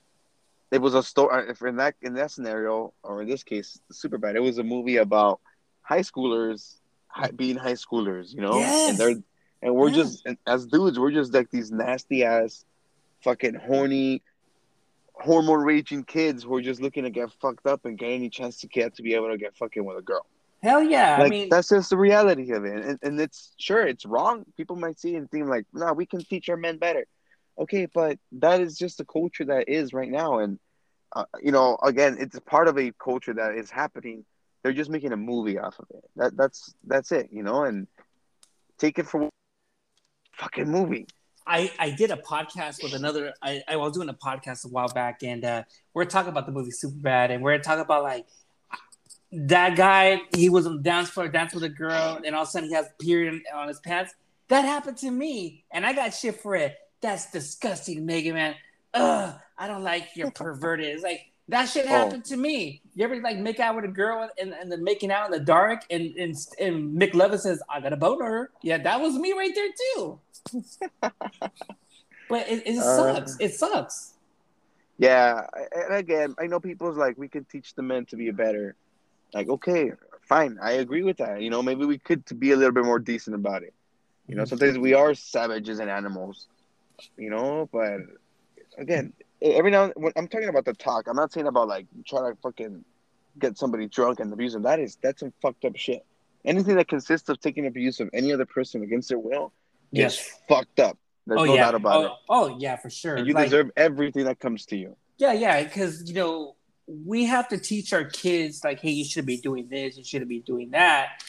It was a story. If in that in that scenario, or in this case, Super Bad, it was a movie about high schoolers high, being high schoolers, you know, yes. and they're and we're just as dudes, we're just like these nasty ass, fucking horny, hormone raging kids who are just looking to get fucked up and get any chance to get to be able to get fucking with a girl. Hell yeah! Like, I mean, that's just the reality of it, and, and it's sure it's wrong. People might see and think like, "No, nah, we can teach our men better." Okay, but that is just the culture that is right now, and uh, you know, again, it's part of a culture that is happening. They're just making a movie off of it. That that's that's it, you know, and take it for fucking movie. I, I did a podcast with another I, I was doing a podcast a while back and uh, we're talking about the movie Super Bad and we're talking about like that guy he was on the dance floor dance with a girl and all of a sudden he has period on his pants. That happened to me and I got shit for it. That's disgusting, Mega Man. Ugh, I don't like your perverted. It's like that shit oh. happened oh. to me. You ever like make out with a girl and, and then making out in the dark and, and and McLovin says, I got a boner. Yeah, that was me right there too. but it, it uh, sucks. it sucks. Yeah, and again, I know people's like we can teach the men to be better. Like, okay, fine, I agree with that. You know, maybe we could to be a little bit more decent about it. You know, sometimes we are savages and animals. You know, but again, every now and when I'm talking about the talk, I'm not saying about like trying to fucking get somebody drunk and abuse them. That is that's some fucked up shit. Anything that consists of taking abuse of any other person against their will yes. is fucked up. There's oh, no yeah. doubt about oh, it. Oh yeah, for sure. And you like, deserve everything that comes to you. Yeah, yeah, because you know we have to teach our kids like, hey, you should be doing this, you shouldn't be doing that.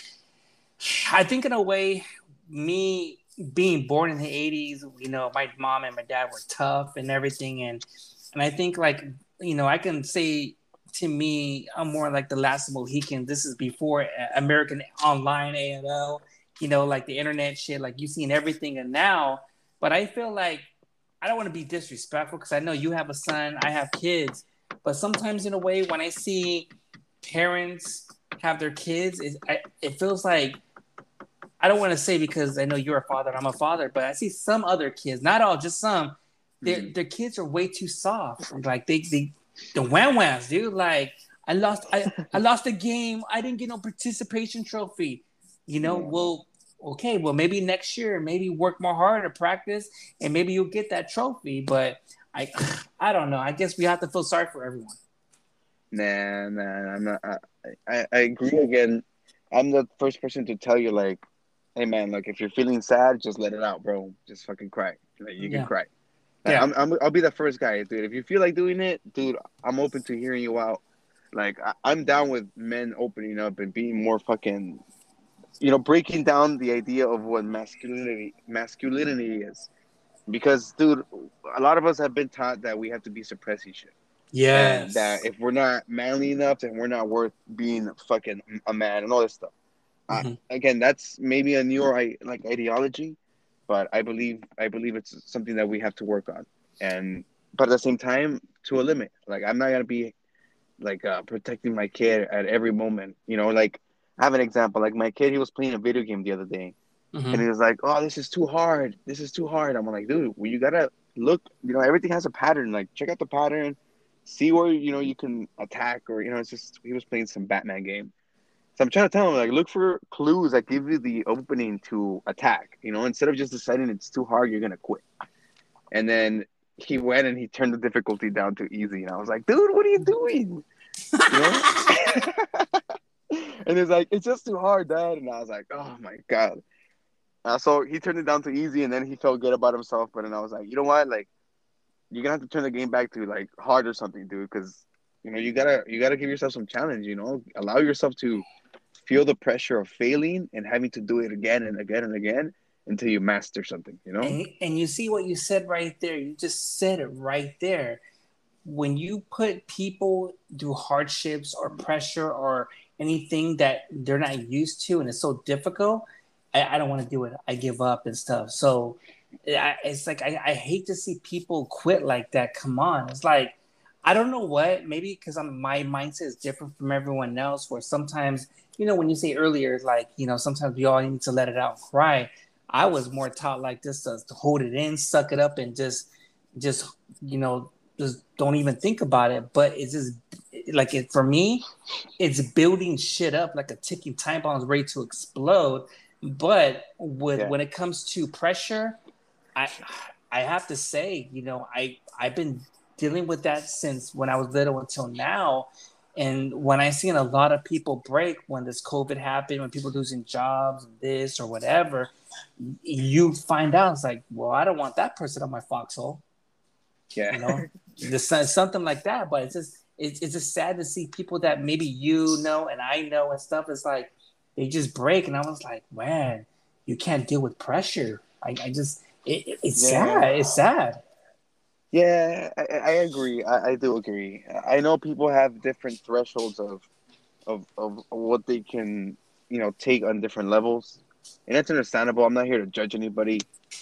I think in a way, me being born in the 80s, you know, my mom and my dad were tough and everything. And, and I think like, you know, I can say to me, I'm more like the last Mohican. This is before American Online AOL, you know, like the internet shit, like you've seen everything. And now, but I feel like I don't want to be disrespectful because I know you have a son, I have kids. But sometimes, in a way, when I see parents have their kids, it, I, it feels like I don't want to say because I know you're a father, I'm a father, but I see some other kids, not all, just some. Their mm-hmm. their kids are way too soft. Like they they the wham whams, dude. Like I lost I, I lost a game. I didn't get no participation trophy. You know, yeah. well, okay, well maybe next year, maybe work more hard to practice, and maybe you'll get that trophy. But I I don't know. I guess we have to feel sorry for everyone. Nah, nah, I'm not. I, I, I agree again. I'm the first person to tell you like hey man, like if you're feeling sad, just let it out, bro. Just fucking cry. Like, you can yeah. cry. Like, yeah. I'm, I'm, I'll be the first guy, dude. If you feel like doing it, dude, I'm open to hearing you out. Like I, am down with men opening up and being more fucking, you know, breaking down the idea of what masculinity masculinity is, because dude, a lot of us have been taught that we have to be suppressing shit. Yeah. That if we're not manly enough, then we're not worth being fucking a man and all this stuff. Mm-hmm. again, that's maybe a newer like ideology, but I believe I believe it's something that we have to work on. And but at the same time, to a limit. Like I'm not gonna be like uh, protecting my kid at every moment. You know, like I have an example. Like my kid, he was playing a video game the other day, mm-hmm. and he was like, "Oh, this is too hard. This is too hard." I'm like, "Dude, well, you gotta look. You know, everything has a pattern. Like check out the pattern." See where you know you can attack, or you know, it's just he was playing some Batman game, so I'm trying to tell him like look for clues that give you the opening to attack. You know, instead of just deciding it's too hard, you're gonna quit. And then he went and he turned the difficulty down to easy, and I was like, dude, what are you doing? You know? and he's like, it's just too hard, dad. And I was like, oh my god. Uh, so he turned it down to easy, and then he felt good about himself. But then I was like, you know what, like, you're gonna have to turn the game back to like hard or something, dude, because you know you gotta you gotta give yourself some challenge. You know, allow yourself to feel the pressure of failing and having to do it again and again and again until you master something, you know? And, and you see what you said right there. You just said it right there. When you put people through hardships or pressure or anything that they're not used to and it's so difficult, I, I don't want to do it. I give up and stuff. So I, it's like I, I hate to see people quit like that. Come on, it's like I don't know what. Maybe because my mindset is different from everyone else. Where sometimes you know when you say earlier, like you know sometimes we all need to let it out, cry. I was more taught like this to, to hold it in, suck it up, and just just you know just don't even think about it. But it's just like it for me, it's building shit up like a ticking time bomb is ready to explode. But with yeah. when it comes to pressure, I I have to say, you know, I I've been dealing with that since when I was little until now. And when I seen a lot of people break when this COVID happened, when people losing jobs, this or whatever, you find out it's like, well, I don't want that person on my foxhole. Yeah, you know, just something like that. But it's just it's, it's just sad to see people that maybe you know and I know and stuff. It's like they just break, and I was like, man, you can't deal with pressure. I, I just it, it's yeah. sad. It's sad. Yeah, I, I agree. I, I, do agree. I know people have different thresholds of, of of what they can, you know, take on different levels, and that's understandable. I'm not here to judge anybody,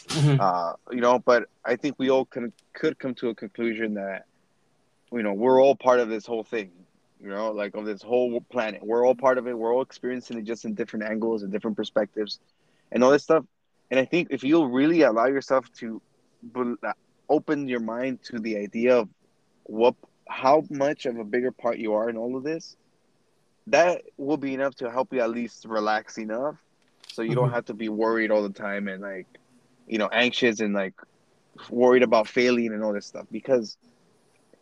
mm-hmm. uh, you know, but I think we all can could come to a conclusion that, you know, we're all part of this whole thing. You know, like of this whole planet. We're all part of it. We're all experiencing it just in different angles and different perspectives, and all this stuff. And I think if you'll really allow yourself to open your mind to the idea of what how much of a bigger part you are in all of this, that will be enough to help you at least relax enough so you mm-hmm. don't have to be worried all the time and like you know anxious and like worried about failing and all this stuff because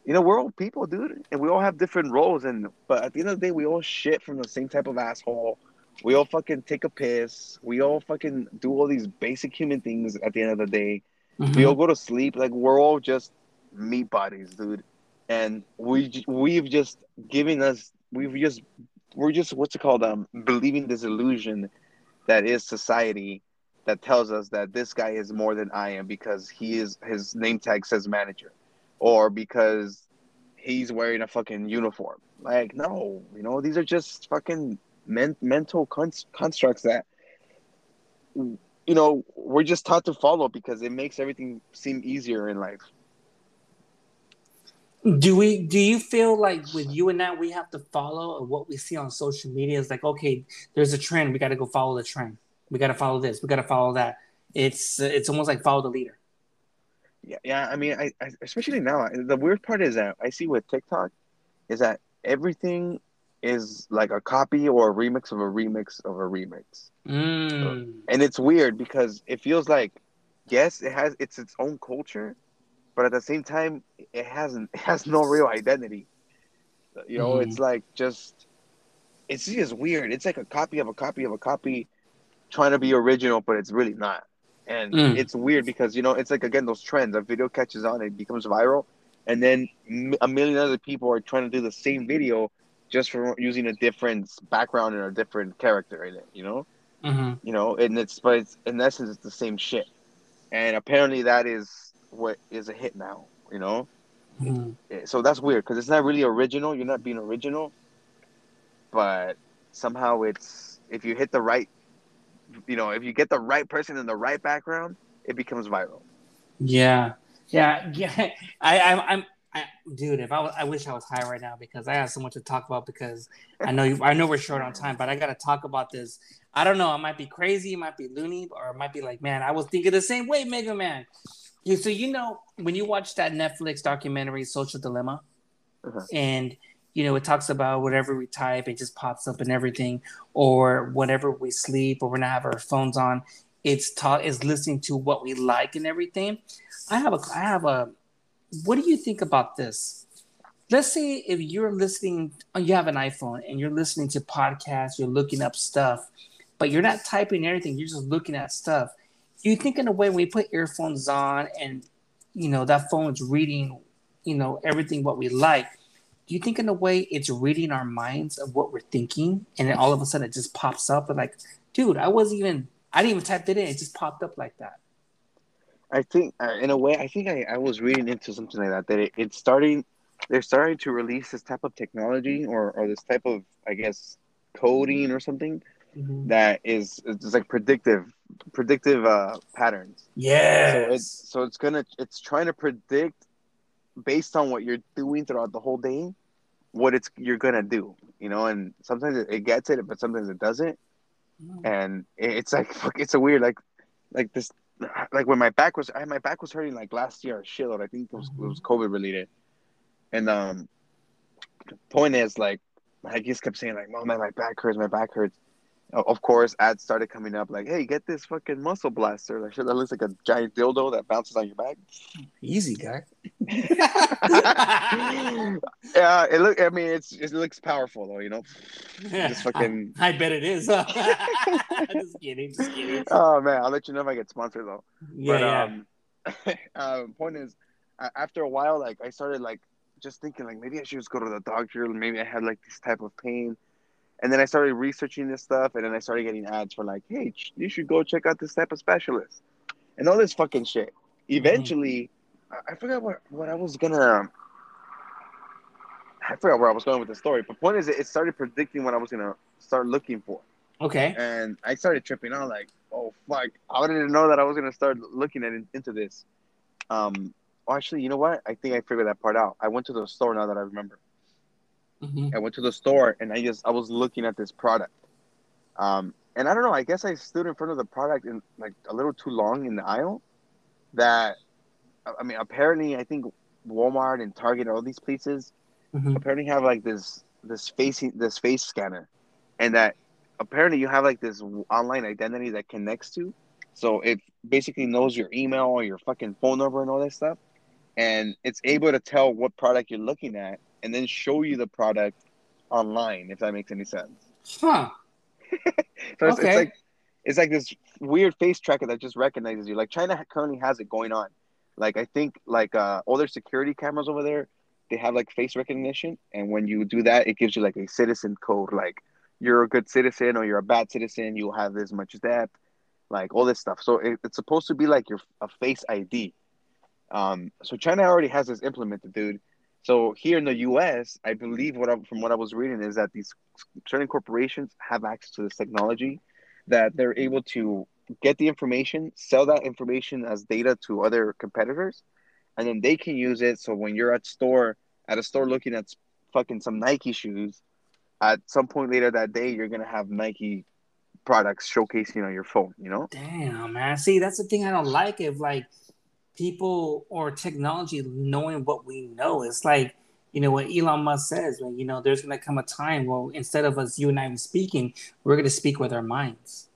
you know we're all people dude and we all have different roles and but at the end of the day we all shit from the same type of asshole we all fucking take a piss. We all fucking do all these basic human things at the end of the day. Mm-hmm. We all go to sleep. Like we're all just meat bodies, dude. And we we've just given us we've just we're just what's it called um believing this illusion that is society that tells us that this guy is more than I am because he is his name tag says manager or because he's wearing a fucking uniform. Like no, you know, these are just fucking men- mental constructs that you know we're just taught to follow because it makes everything seem easier in life. Do we do you feel like with you and that we have to follow what we see on social media? Is like okay there's a trend. We got to go follow the trend. We got to follow this. We got to follow that. It's it's almost like follow the leader. Yeah yeah i mean I, I especially now the weird part is that i see with tiktok is that everything is like a copy or a remix of a remix of a remix. Mm. And it's weird because it feels like yes, it has it's its own culture, but at the same time it hasn't it has no real identity. You know, mm. it's like just it's just weird. It's like a copy of a copy of a copy trying to be original, but it's really not. And mm. it's weird because you know, it's like again those trends. A video catches on, it becomes viral, and then a million other people are trying to do the same video just for using a different background and a different character in it, you know? Mm-hmm. You know, and it's, but it's, in essence, it's the same shit. And apparently that is what is a hit now, you know? Mm-hmm. So that's weird because it's not really original. You're not being original, but somehow it's, if you hit the right, you know, if you get the right person in the right background, it becomes viral. Yeah. Yeah. Yeah. I, I'm, I'm, I, dude, if I was, I wish I was high right now because I have so much to talk about. Because I know you, I know we're short on time, but I got to talk about this. I don't know. I might be crazy, it might be loony, or it might be like, man, I was thinking the same way, Mega Man. Yeah, so you know when you watch that Netflix documentary, Social Dilemma, uh-huh. and you know it talks about whatever we type, it just pops up and everything, or whatever we sleep or when I have our phones on, it's taught is listening to what we like and everything. I have a I have a what do you think about this? Let's say if you're listening, uh, you have an iPhone and you're listening to podcasts, you're looking up stuff, but you're not typing anything, you're just looking at stuff. You think in a way when we put earphones on and you know that phone's reading, you know, everything what we like, do you think in a way it's reading our minds of what we're thinking and then all of a sudden it just pops up and like, dude, I wasn't even I didn't even type it in, it just popped up like that. I think, uh, in a way, I think I, I was reading into something like that. That it, it's starting, they're starting to release this type of technology or, or this type of, I guess, coding or something, mm-hmm. that is it's like predictive predictive uh patterns. Yeah. So it's so it's gonna it's trying to predict based on what you're doing throughout the whole day what it's you're gonna do. You know, and sometimes it gets it, but sometimes it doesn't. Mm. And it's like it's a weird like like this like when my back was I, my back was hurting like last year shitload. I think it was it was mm-hmm. COVID related. And um the point is like I just kept saying like, "Oh man, my back hurts, my back hurts." Of course, ads started coming up like, "Hey, get this fucking muscle blaster! Like, shit, that looks like a giant dildo that bounces on your back." Easy guy. yeah, it look. I mean, it's it looks powerful though, you know. Just fucking. I, I bet it is. just kidding, just kidding. Oh man, I'll let you know if I get sponsored though. Yeah. But, yeah. Um, uh, point is, after a while, like I started like just thinking like maybe I should just go to the doctor. Maybe I had like this type of pain. And then I started researching this stuff, and then I started getting ads for like, "Hey, you should go check out this type of specialist," and all this fucking shit. Mm-hmm. Eventually, mm-hmm. I forgot what what I was gonna. I forgot where I was going with the story. But point is, it started predicting what I was gonna start looking for. Okay. And I started tripping out like, oh fuck! I didn't know that I was gonna start looking at into this. Um, actually, you know what? I think I figured that part out. I went to the store now that I remember. Mm-hmm. I went to the store and I just I was looking at this product. Um, and I don't know. I guess I stood in front of the product in like a little too long in the aisle. That I mean, apparently, I think Walmart and Target, all these places, mm-hmm. apparently have like this this face this face scanner, and that apparently you have like this online identity that connects to. So it basically knows your email or your fucking phone number and all that stuff and it's able to tell what product you're looking at and then show you the product online if that makes any sense. Huh. So it's, okay. it's like it's like this weird face tracker that just recognizes you. Like china currently has it going on. Like i think like uh all their security cameras over there they have like face recognition and when you do that it gives you like a citizen code like you're a good citizen or you're a bad citizen you'll have this much debt like all this stuff. So it, it's supposed to be like your a face id um, so China already has this implemented, dude. So here in the U.S., I believe what I, from what I was reading is that these certain corporations have access to this technology, that they're able to get the information, sell that information as data to other competitors, and then they can use it. So when you're at store at a store looking at fucking some Nike shoes, at some point later that day, you're gonna have Nike products showcasing on your phone. You know? Damn, man. See, that's the thing I don't like. If like people or technology knowing what we know. It's like, you know, what Elon Musk says, when, you know, there's going to come a time, where instead of us, you and I speaking, we're going to speak with our minds.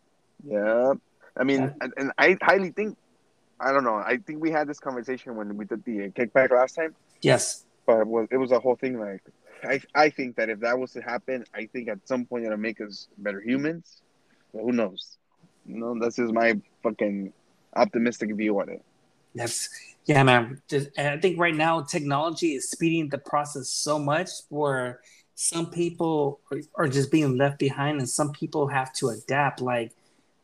Yeah. I mean, yeah. and, I highly think, I don't know, I think we had this conversation when we did the kickback last time. Yes. But it was, it was a whole thing like, I, I think that if that was to happen, I think at some point it'll make us better humans. But who knows? You know, that's just my fucking optimistic view on it. That's yeah, man. Just, I think right now technology is speeding the process so much where some people are, just being left behind, and some people have to adapt. Like,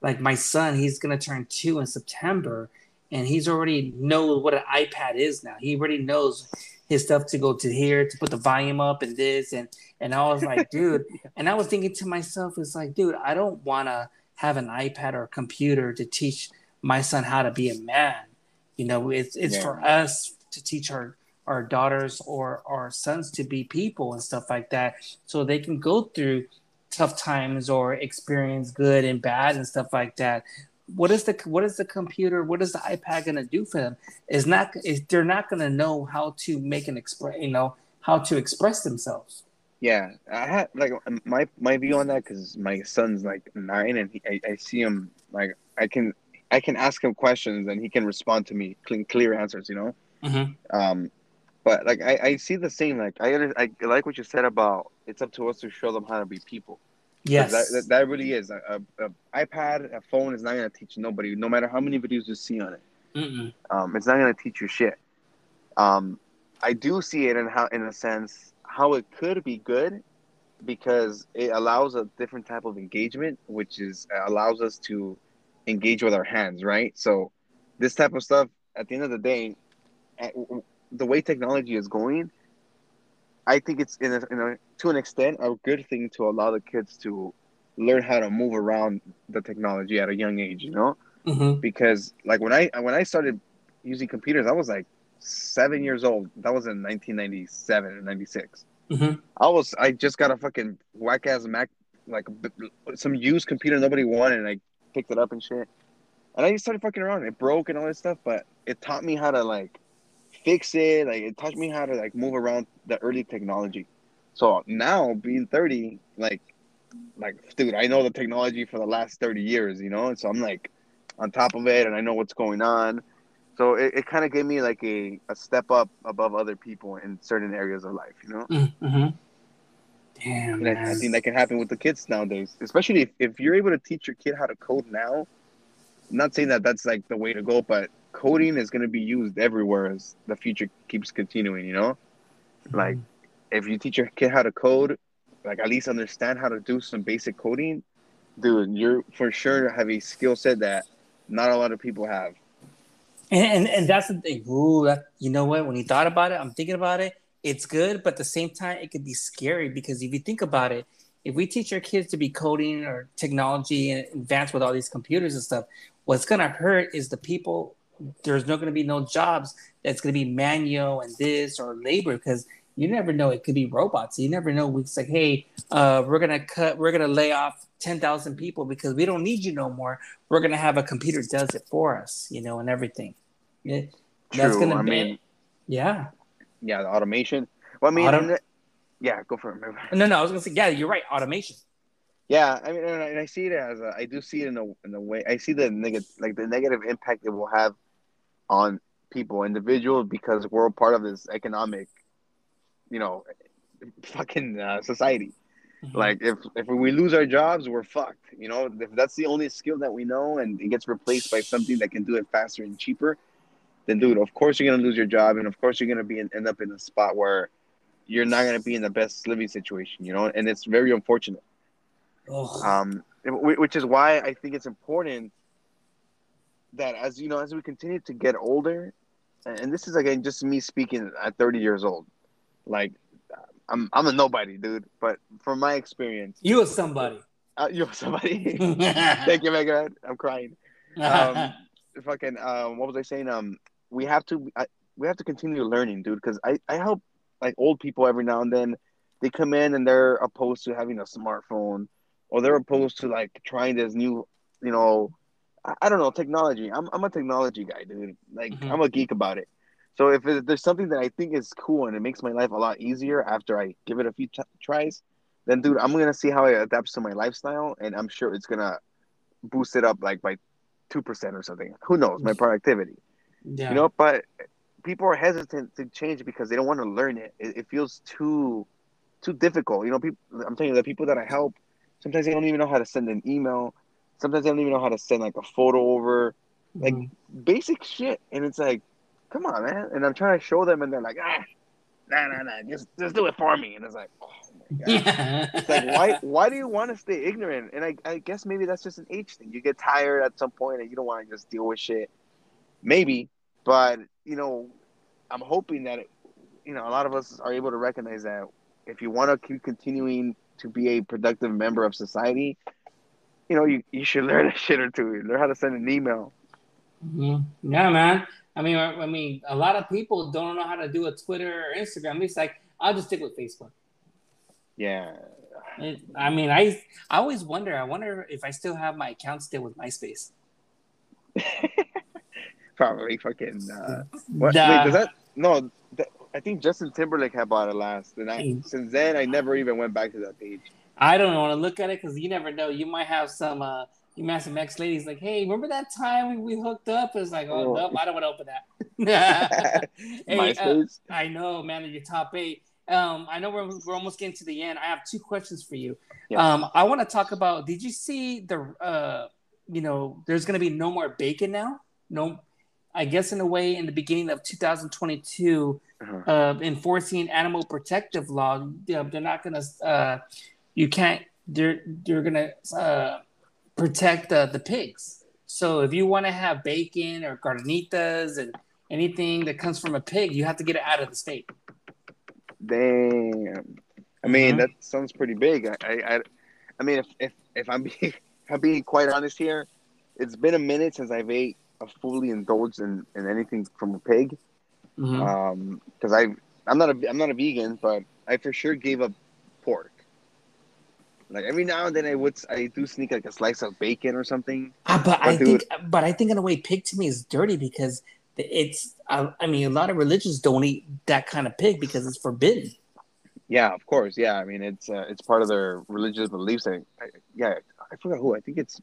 like my son, he's gonna turn two in September, and he's already knows what an iPad is now. He already knows his stuff to go to here to put the volume up and this and and I was like, dude, and I was thinking to myself, it's like, dude, I don't want to have an iPad or a computer to teach my son how to be a man. You know, it's it's yeah. for us to teach our our daughters or our sons to be people and stuff like that, so they can go through tough times or experience good and bad and stuff like that. What is the what is the computer? What is the iPad gonna do for them? Is not is they're not gonna know how to make an express, you know, how to express themselves. Yeah, I had like my my view on that because my son's like nine and he, I, I see him like I can I can ask him questions and he can respond to me clean, clear answers. You know. Mm-hmm. Um, but like I, I see the same. Like I, I like what you said about it's up to us to show them how to be people. Yes, that, that, that, really is a, a, a, iPad, a phone is not gonna teach nobody, no matter how many videos you see on it. Mm-mm. Um, it's not gonna teach you shit. Um, I do see it in how, in a sense, how it could be good, because it allows a different type of engagement, which is allows us to engage with our hands, right? So this type of stuff, at the end of the day, the way technology is going, I think it's in a, in a, to an extent a good thing to allow the kids to learn how to move around the technology at a young age. You know, mm-hmm. because like when I when I started using computers, I was like seven years old. That was in 1997 or 96. Mm-hmm. I was I just got a fucking whack ass Mac, like some used computer nobody wanted, and I picked it up and shit. And I just started fucking around. It broke and all this stuff, but it taught me how to like fix it. Like it taught me how to like move around the early technology. So now being 30, like like dude, I know the technology for the last 30 years, you know? And so I'm like on top of it and I know what's going on. So it, it kind of gave me like a, a step up above other people in certain areas of life, you know? Mm-hmm. Damn. And I, I, think that can happen with the kids nowadays, especially if, if you're able to teach your kid how to code now. I'm not saying that that's like the way to go, but coding is going to be used everywhere as the future keeps continuing, you know? Mm-hmm. Like, if you teach your kid how to code, like at least understand how to do some basic coding, dude, you're for sure have a skill set that not a lot of people have. And, and, and that's the thing. Ooh, that, you know what? When you thought about it, I'm thinking about it. It's good, but at the same time, it could be scary because if you think about it, if we teach our kids to be coding or technology and advance with all these computers and stuff, what's going to hurt is the people. There's not going to be no jobs that's going to be manual and this or labor because you never know. It could be robots. You never know. It's like, hey, uh, we're gonna cut. We're gonna lay off ten thousand people because we don't need you no more. We're gonna have a computer does it for us, you know, and everything. Yeah, that's gonna I be. Mean, yeah. Yeah, the automation. Well, I mean, Autom- yeah, go for it. No, no, I was gonna say, yeah, you're right. Automation. Yeah, I mean, and I see it as a, I do see it in the in the way I see the negative, like the negative impact it will have on people, individuals, because we're part of this economic you know, fucking uh, society. Mm-hmm. Like if if we lose our jobs, we're fucked. You know, if that's the only skill that we know and it gets replaced by something that can do it faster and cheaper, then dude, of course you're gonna lose your job, and of course you're gonna be in, end up in a spot where you're not gonna be in the best living situation. You know, and it's very unfortunate. Oh. Um, which is why I think it's important that as you know, as we continue to get older, and this is again just me speaking at 30 years old like, I'm I'm a nobody, dude. But from my experience, you are somebody. Uh, you're somebody. Thank you, Megan. I'm crying. Um, fucking. Um, what was I saying? Um, we have to. I, we have to continue learning, dude. Because I I help like old people every now and then. They come in and they're opposed to having a smartphone, or they're opposed to like trying this new, you know, I, I don't know technology. I'm I'm a technology guy, dude. Like mm-hmm. I'm a geek about it. So if there's something that I think is cool and it makes my life a lot easier after I give it a few t- tries, then dude, I'm gonna see how it adapts to my lifestyle, and I'm sure it's gonna boost it up like by two percent or something. Who knows my productivity? Yeah. You know, but people are hesitant to change because they don't want to learn it. it. It feels too too difficult. You know, people. I'm telling you, the people that I help, sometimes they don't even know how to send an email. Sometimes they don't even know how to send like a photo over, like mm-hmm. basic shit. And it's like, come on, man. And I'm trying to show them, and they're like, ah, nah, nah, nah, just just do it for me. And it's like, oh my god. Yeah. it's like, why why do you want to stay ignorant? And I, I guess maybe that's just an age thing. You get tired at some point, and you don't want to just deal with shit. Maybe, but you know, I'm hoping that it, you know a lot of us are able to recognize that if you want to keep continuing to be a productive member of society, you know, you, you should learn a shit or two. Learn how to send an email. Mm-hmm. Yeah, man. I mean, I mean, a lot of people don't know how to do a Twitter or Instagram. It's like I'll just stick with Facebook. Yeah. It, I mean, I I always wonder. I wonder if I still have my account still with MySpace. Probably fucking. Uh, what, the, wait, does that no? I think Justin Timberlake had bought it last, and I, since then I never even went back to that page. I don't want to look at it because you never know. You might have some uh, you might have some ex ladies like, hey, remember that time we, we hooked up? It's like, oh, oh. no, I don't want to open that. hey, uh, I know, man, in your top eight. Um, I know we're, we're almost getting to the end. I have two questions for you. Yes. Um, I want to talk about. Did you see the? Uh, you know, there's going to be no more bacon now. No, I guess in a way, in the beginning of 2022, uh-huh. uh, enforcing animal protective law, they're not going to. Uh, you can't. They're they're going to uh, protect the, the pigs. So if you want to have bacon or carnitas and anything that comes from a pig, you have to get it out of the state. Damn. I mean, mm-hmm. that sounds pretty big. I, I, I mean, if, if if I'm being, if I'm being quite honest here, it's been a minute since I've ate fully indulged in, in anything from a pig. Mm-hmm. Um, because I I'm not a I'm not a vegan, but I for sure gave up pork. Like every now and then, I would I do sneak like a slice of bacon or something. Uh, but, but, I dude, think, but I think in a way, pig to me is dirty because it's. Uh, I mean, a lot of religions don't eat that kind of pig because it's forbidden. Yeah, of course. Yeah, I mean, it's uh, it's part of their religious beliefs. I, I, yeah, I forgot who. I think it's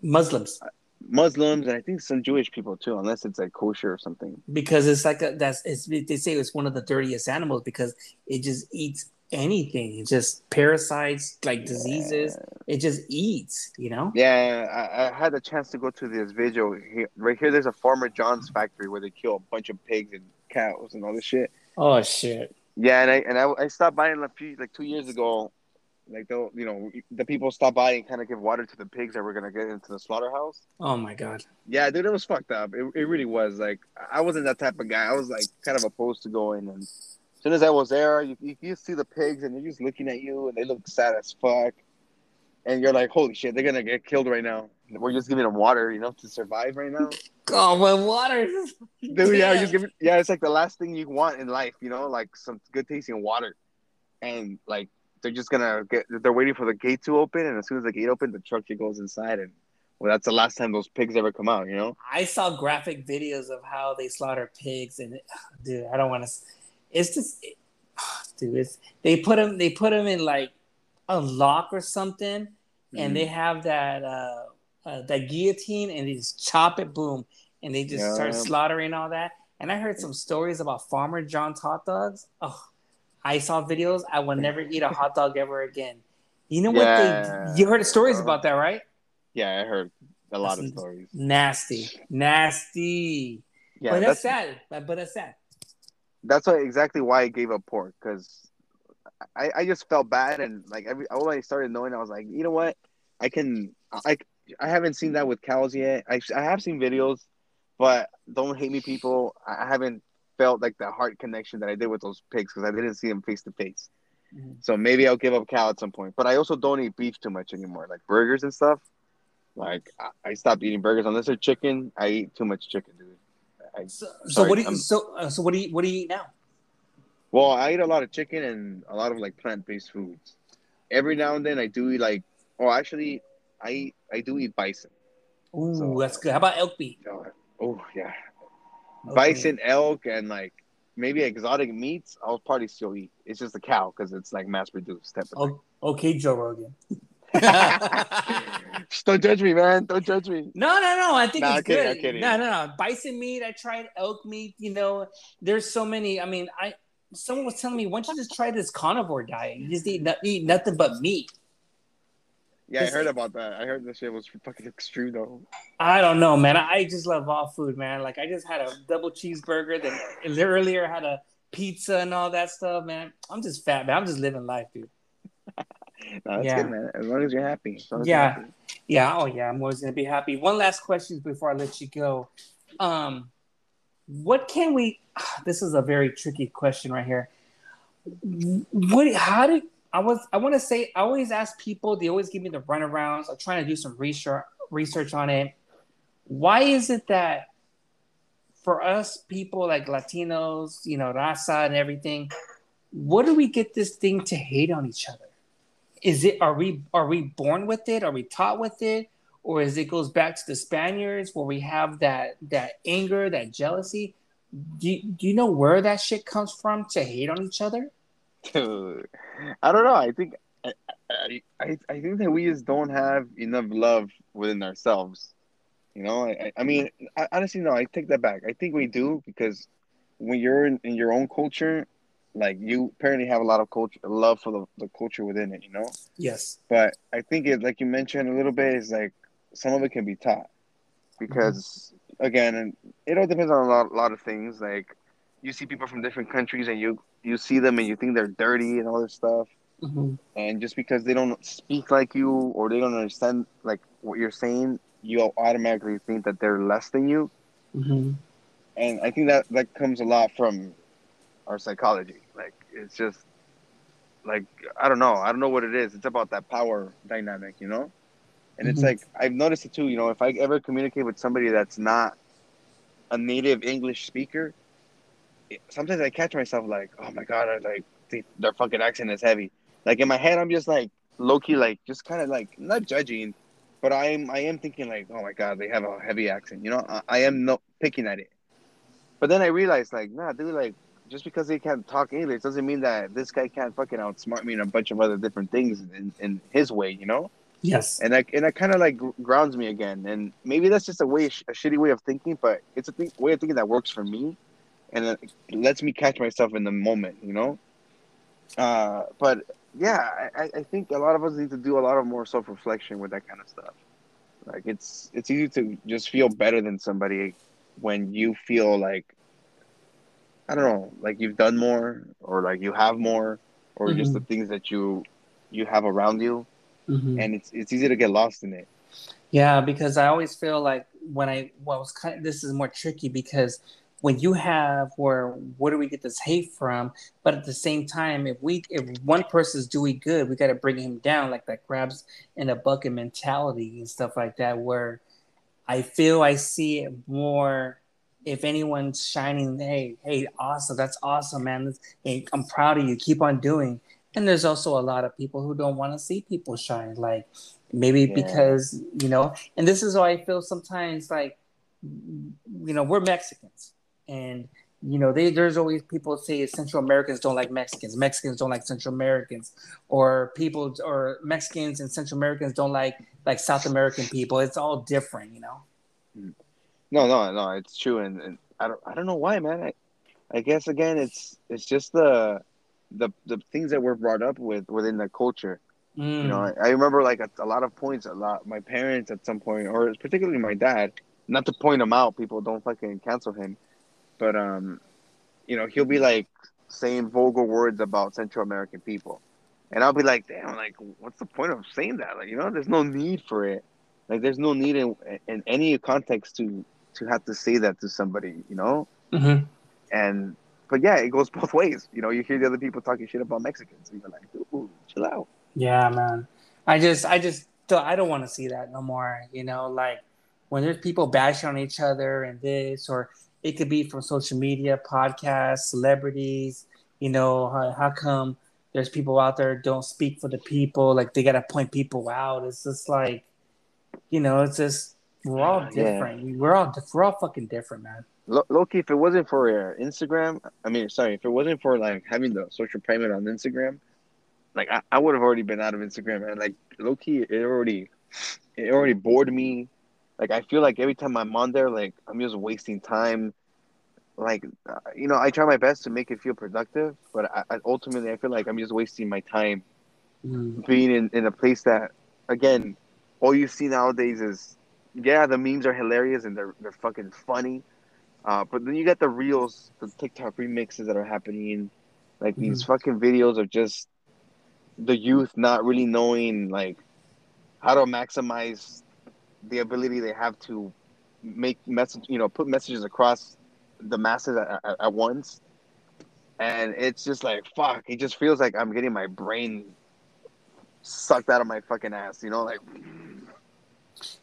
Muslims. Muslims and I think some Jewish people too, unless it's like kosher or something. Because it's like a, that's it's, they say it's one of the dirtiest animals because it just eats anything. It just parasites like diseases. Yeah. It just eats, you know. Yeah, I, I, had a chance to go to this video here, right here. There's a Farmer John's factory where they kill a bunch of pigs and cows and all this shit. Oh shit. Yeah, and I and I, I stopped by a few like two years ago like they'll, you know, the people stop by and kind of give water to the pigs that were gonna get into the slaughterhouse. Oh my god. Yeah, dude, it was fucked up. It, it really was. Like, I wasn't that type of guy. I was like kind of opposed to going. And as soon as I was there, you, you, you see the pigs and they're just looking at you and they look sad as fuck. And you're like, holy shit, they're gonna get killed right now. We're just giving them water, you know, to survive right now. Oh, well, water. Dude, yeah, yeah, just give yeah, it's like the last thing you want in life, you know, like some good tasting water. And like they're just gonna get they're waiting for the gate to open and as soon as the gate opens the truck just goes inside and well that's the last time those pigs ever come out you know i saw graphic videos of how they slaughter pigs and dude i don't want to it's just it, dude it's they put them they put them in like a lock or something mm-hmm. and they mm-hmm. have that uh, uh, that guillotine and they just chop it boom and they just yeah. start slaughtering all that and i heard some stories about farmer john's hot dogs oh I saw videos. I will never eat a hot dog ever again. You know yeah. what? They, you heard stories about that, right? Yeah, I heard a lot that's of stories. Nasty, nasty. Yeah, but that's, that's sad. But, but that's sad. That's why exactly why I gave up pork because I, I just felt bad and like every all I started knowing I was like you know what I can I I haven't seen that with cows yet I I have seen videos but don't hate me people I haven't felt like the heart connection that I did with those pigs because I didn't see them face to face. Mm-hmm. So maybe I'll give up cow at some point. But I also don't eat beef too much anymore, like burgers and stuff. Like I, I stopped eating burgers unless they're chicken. I eat too much chicken, dude. I, so, so what do you, so uh, so what do you what do you eat now? Well, I eat a lot of chicken and a lot of like plant based foods. Every now and then I do eat like oh actually I eat, I do eat bison. Ooh, so, that's good. How about elk meat? Oh yeah, okay. bison, elk, and like maybe exotic meats, I'll probably still eat. It's just a cow because it's like mass produced type of thing. Okay, Joe Rogan. don't judge me, man. Don't judge me. No, no, no. I think nah, it's kidding, good. No, no, no. Bison meat. I tried elk meat. You know, there's so many. I mean, I someone was telling me, why don't you just try this carnivore diet? You just eat, eat nothing but meat. Yeah, I heard about that. I heard this shit was fucking extreme though. I don't know, man. I just love all food, man. Like I just had a double cheeseburger, then earlier had a pizza and all that stuff, man. I'm just fat, man. I'm just living life, dude. no, that's yeah. good, man. As long as you're happy. yeah, you're happy. yeah. Oh, yeah. I'm always gonna be happy. One last question before I let you go. Um, what can we? This is a very tricky question right here. What? How did? I was I want to say I always ask people. They always give me the runarounds. I'm trying to do some research research on it. Why is it that for us people like Latinos, you know, raza and everything, what do we get this thing to hate on each other? Is it are we are we born with it? Are we taught with it? Or is it goes back to the Spaniards where we have that that anger, that jealousy? Do do you know where that shit comes from to hate on each other? Dude, I don't know. I think I, I, I think that we just don't have enough love within ourselves. You know, I, I mean, I, honestly, no, I take that back. I think we do because when you're in, in your own culture, like you apparently have a lot of culture, love for the, the culture within it. You know. Yes. But I think it, like you mentioned a little bit, is like some of it can be taught because mm-hmm. again, it all depends on a lot, a lot of things. Like you see people from different countries and you you see them and you think they're dirty and all this stuff. Mm-hmm. And just because they don't speak like you or they don't understand like what you're saying, you automatically think that they're less than you. Mm-hmm. And I think that that comes a lot from our psychology. Like it's just like I don't know. I don't know what it is. It's about that power dynamic, you know. And mm-hmm. it's like I've noticed it too. You know, if I ever communicate with somebody that's not a native English speaker, sometimes I catch myself like, oh my god, I like they, their fucking accent is heavy. Like in my head, I'm just like low key, like just kind of like not judging, but I'm I am thinking like, oh my god, they have a heavy accent. You know, I, I am not picking at it. But then I realized like, nah, dude, like just because they can't talk English doesn't mean that this guy can't fucking outsmart me in a bunch of other different things in, in his way, you know? Yes. And that and that kind of like grounds me again. And maybe that's just a way, a shitty way of thinking, but it's a th- way of thinking that works for me, and it lets me catch myself in the moment, you know. Uh, but yeah, I, I think a lot of us need to do a lot of more self reflection with that kind of stuff. Like it's it's easy to just feel better than somebody when you feel like I don't know, like you've done more or like you have more or mm-hmm. just the things that you you have around you. Mm-hmm. And it's it's easy to get lost in it. Yeah, because I always feel like when I well, was kind of, this is more tricky because when you have where where do we get this hate from? But at the same time, if we if one person's doing good, we got to bring him down, like that grabs in a bucket mentality and stuff like that. Where I feel I see it more if anyone's shining, hey, hey, awesome, that's awesome, man. Hey, I'm proud of you. Keep on doing. And there's also a lot of people who don't want to see people shine, like maybe yeah. because you know. And this is why I feel sometimes like, you know, we're Mexicans, and you know, they, there's always people say Central Americans don't like Mexicans, Mexicans don't like Central Americans, or people or Mexicans and Central Americans don't like like South American people. It's all different, you know. Mm. No, no, no. It's true, and, and I don't, I don't know why, man. I, I guess again, it's it's just the the the things that we're brought up with within the culture. Mm. You know, I, I remember like a, a, lot of points. A lot, my parents at some point, or particularly my dad. Not to point him out, people don't fucking cancel him, but um, you know, he'll be like saying vulgar words about Central American people, and I'll be like, damn, like, what's the point of saying that? Like, you know, there's no need for it. Like, there's no need in in any context to to have to say that to somebody, you know. Mm-hmm. And but yeah, it goes both ways. You know, you hear the other people talking shit about Mexicans, and you're like, "Ooh, chill out." Yeah, man. I just, I just, I don't want to see that no more. You know, like when there's people bashing on each other and this, or it could be from social media, podcasts, celebrities. You know, how, how come there's people out there don't speak for the people? Like they gotta point people out. It's just like, you know, it's just we're all different. Yeah. We're all we're all fucking different, man. low key, if it wasn't for uh, Instagram, I mean, sorry, if it wasn't for like having the Social Primate on Instagram, like I, I would have already been out of Instagram, man. Like low key, it already, it already bored me. Like I feel like every time I'm on there, like I'm just wasting time. Like, uh, you know, I try my best to make it feel productive, but I, I ultimately I feel like I'm just wasting my time mm. being in, in a place that, again, all you see nowadays is yeah, the memes are hilarious and they're they're fucking funny. Uh, but then you got the reels, the TikTok remixes that are happening, like mm-hmm. these fucking videos of just the youth not really knowing like how to maximize the ability they have to make message, you know, put messages across the masses at, at, at once. And it's just like fuck. It just feels like I'm getting my brain sucked out of my fucking ass. You know, like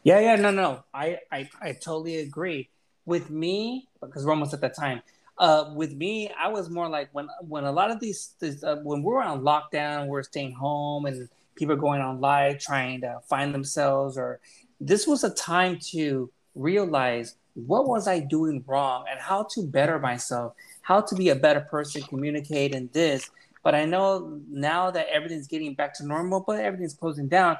yeah, yeah, no, no, I, I, I totally agree. With me, because we're almost at that time. Uh, with me, I was more like when when a lot of these, uh, when we are on lockdown, we're staying home, and people are going on live trying to find themselves. Or this was a time to realize what was I doing wrong and how to better myself, how to be a better person, communicate, and this. But I know now that everything's getting back to normal, but everything's closing down.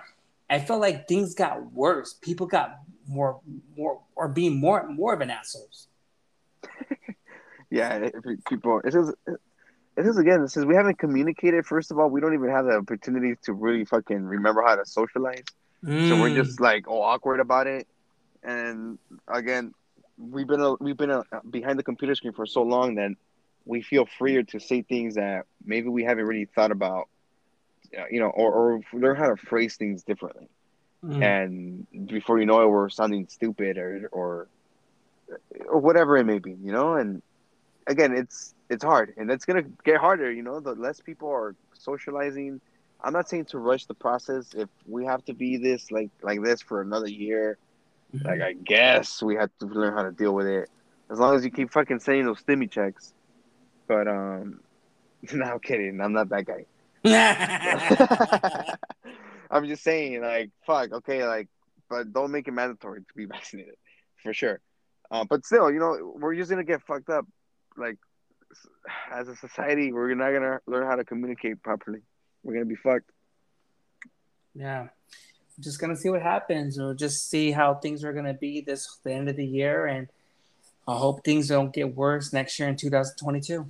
I felt like things got worse. People got more, more, or being more, more of an assholes. yeah, people. This is, this is again. Since we haven't communicated, first of all, we don't even have the opportunity to really fucking remember how to socialize. Mm. So we're mm. just like all awkward about it. And again, we've been a, we've been a, behind the computer screen for so long that we feel freer to say things that maybe we haven't really thought about you know, or, or learn how to phrase things differently. Mm. And before you know it, we're sounding stupid or, or, or whatever it may be, you know. And again, it's it's hard, and it's gonna get harder. You know, the less people are socializing I'm not saying to rush the process. If we have to be this like like this for another year, mm-hmm. like I guess we have to learn how to deal with it. As long as you keep fucking sending those stimmy checks. But um, no, I'm kidding. I'm not that guy. I'm just saying, like, fuck, okay, like, but don't make it mandatory to be vaccinated, for sure. Uh, but still, you know, we're just gonna get fucked up. Like, as a society, we're not gonna learn how to communicate properly. We're gonna be fucked. Yeah, just gonna see what happens. We'll just see how things are gonna be this the end of the year, and I hope things don't get worse next year in 2022.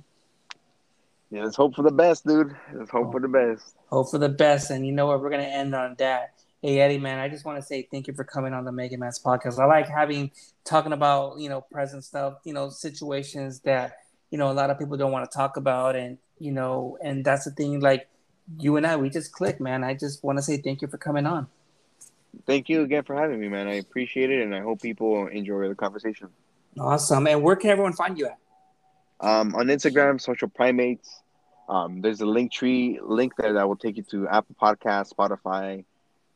Yeah, let's hope for the best, dude. Let's hope oh, for the best. Hope for the best, and you know what? We're gonna end on that. Hey Eddie, man, I just want to say thank you for coming on the Mega Man's podcast. I like having talking about you know present stuff, you know situations that you know a lot of people don't want to talk about, and you know, and that's the thing. Like you and I, we just click, man. I just want to say thank you for coming on. Thank you again for having me, man. I appreciate it, and I hope people enjoy the conversation. Awesome. And where can everyone find you at? Um, on Instagram, Social Primates. Um, there's a Linktree link there that will take you to Apple Podcast, Spotify,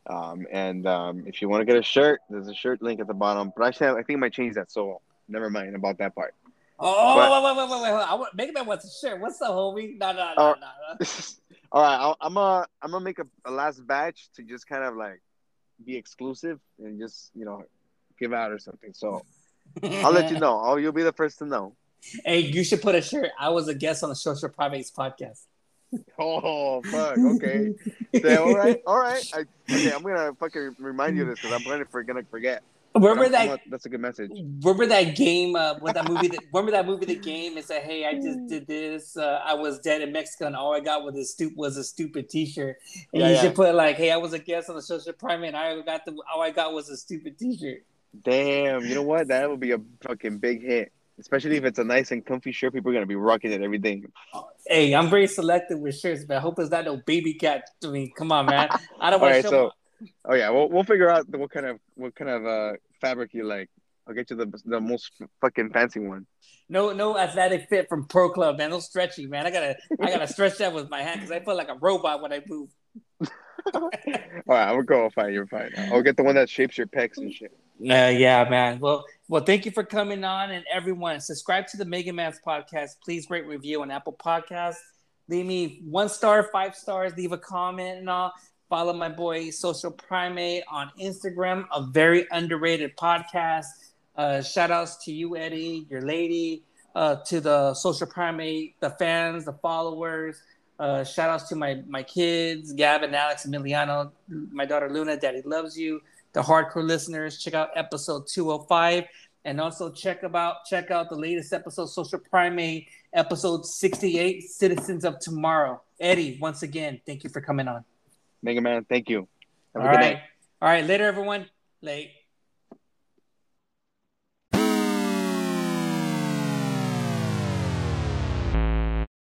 um, and um, if you want to get a shirt, there's a shirt link at the bottom. But actually, I think I might change that, so never mind about that part. Oh, but, wait, wait, wait, wait, wait! I want, Mega Man wants a shirt. What's up, homie? No, no, no, no. All right, I'll, I'm gonna I'm gonna make a, a last batch to just kind of like be exclusive and just you know give out or something. So I'll let you know. Oh, you'll be the first to know. Hey, you should put a shirt. I was a guest on the Social Primates podcast. Oh fuck! Okay. All right, all right. I, okay, I'm gonna fucking remind you of this because I'm gonna, for, gonna forget. Remember that? Gonna, that's a good message. Remember that game? Uh, with that movie? That, remember that movie? The game. It said, "Hey, I just did this. Uh, I was dead in Mexico, and all I got was a stupid was a stupid T-shirt." And yeah, you yeah. should put like, "Hey, I was a guest on the Social Prime, and I got the all I got was a stupid T-shirt." Damn! You know what? That would be a fucking big hit. Especially if it's a nice and comfy shirt, people are gonna be rocking it every day. Hey, I'm very selective with shirts, but I hope it's not no baby cat. I mean, come on, man. I don't want right, to so, Oh yeah, we'll we'll figure out what kind of what kind of uh, fabric you like. I'll get you the the most fucking fancy one. No, no athletic fit from Pro Club, man. No stretchy, man. I gotta I gotta stretch that with my hand because I feel like a robot when I move. All right, I'm gonna go fine. You're fine. I'll get the one that shapes your pecs and shit. Uh, yeah, man. Well, well, thank you for coming on, and everyone, subscribe to the Mega Man's podcast. Please rate review on Apple Podcasts. Leave me one star, five stars. Leave a comment and all. Follow my boy Social Primate on Instagram, a very underrated podcast. Uh, shout outs to you, Eddie, your lady, uh, to the Social Primate, the fans, the followers. Uh, shout outs to my my kids, Gavin, Alex, Emiliano, my daughter Luna. Daddy loves you. The hardcore listeners, check out episode 205, and also check about check out the latest episode, Social Primate, episode 68, Citizens of Tomorrow. Eddie, once again, thank you for coming on. Mega Man, thank you. Have All right. All right, later, everyone. Late.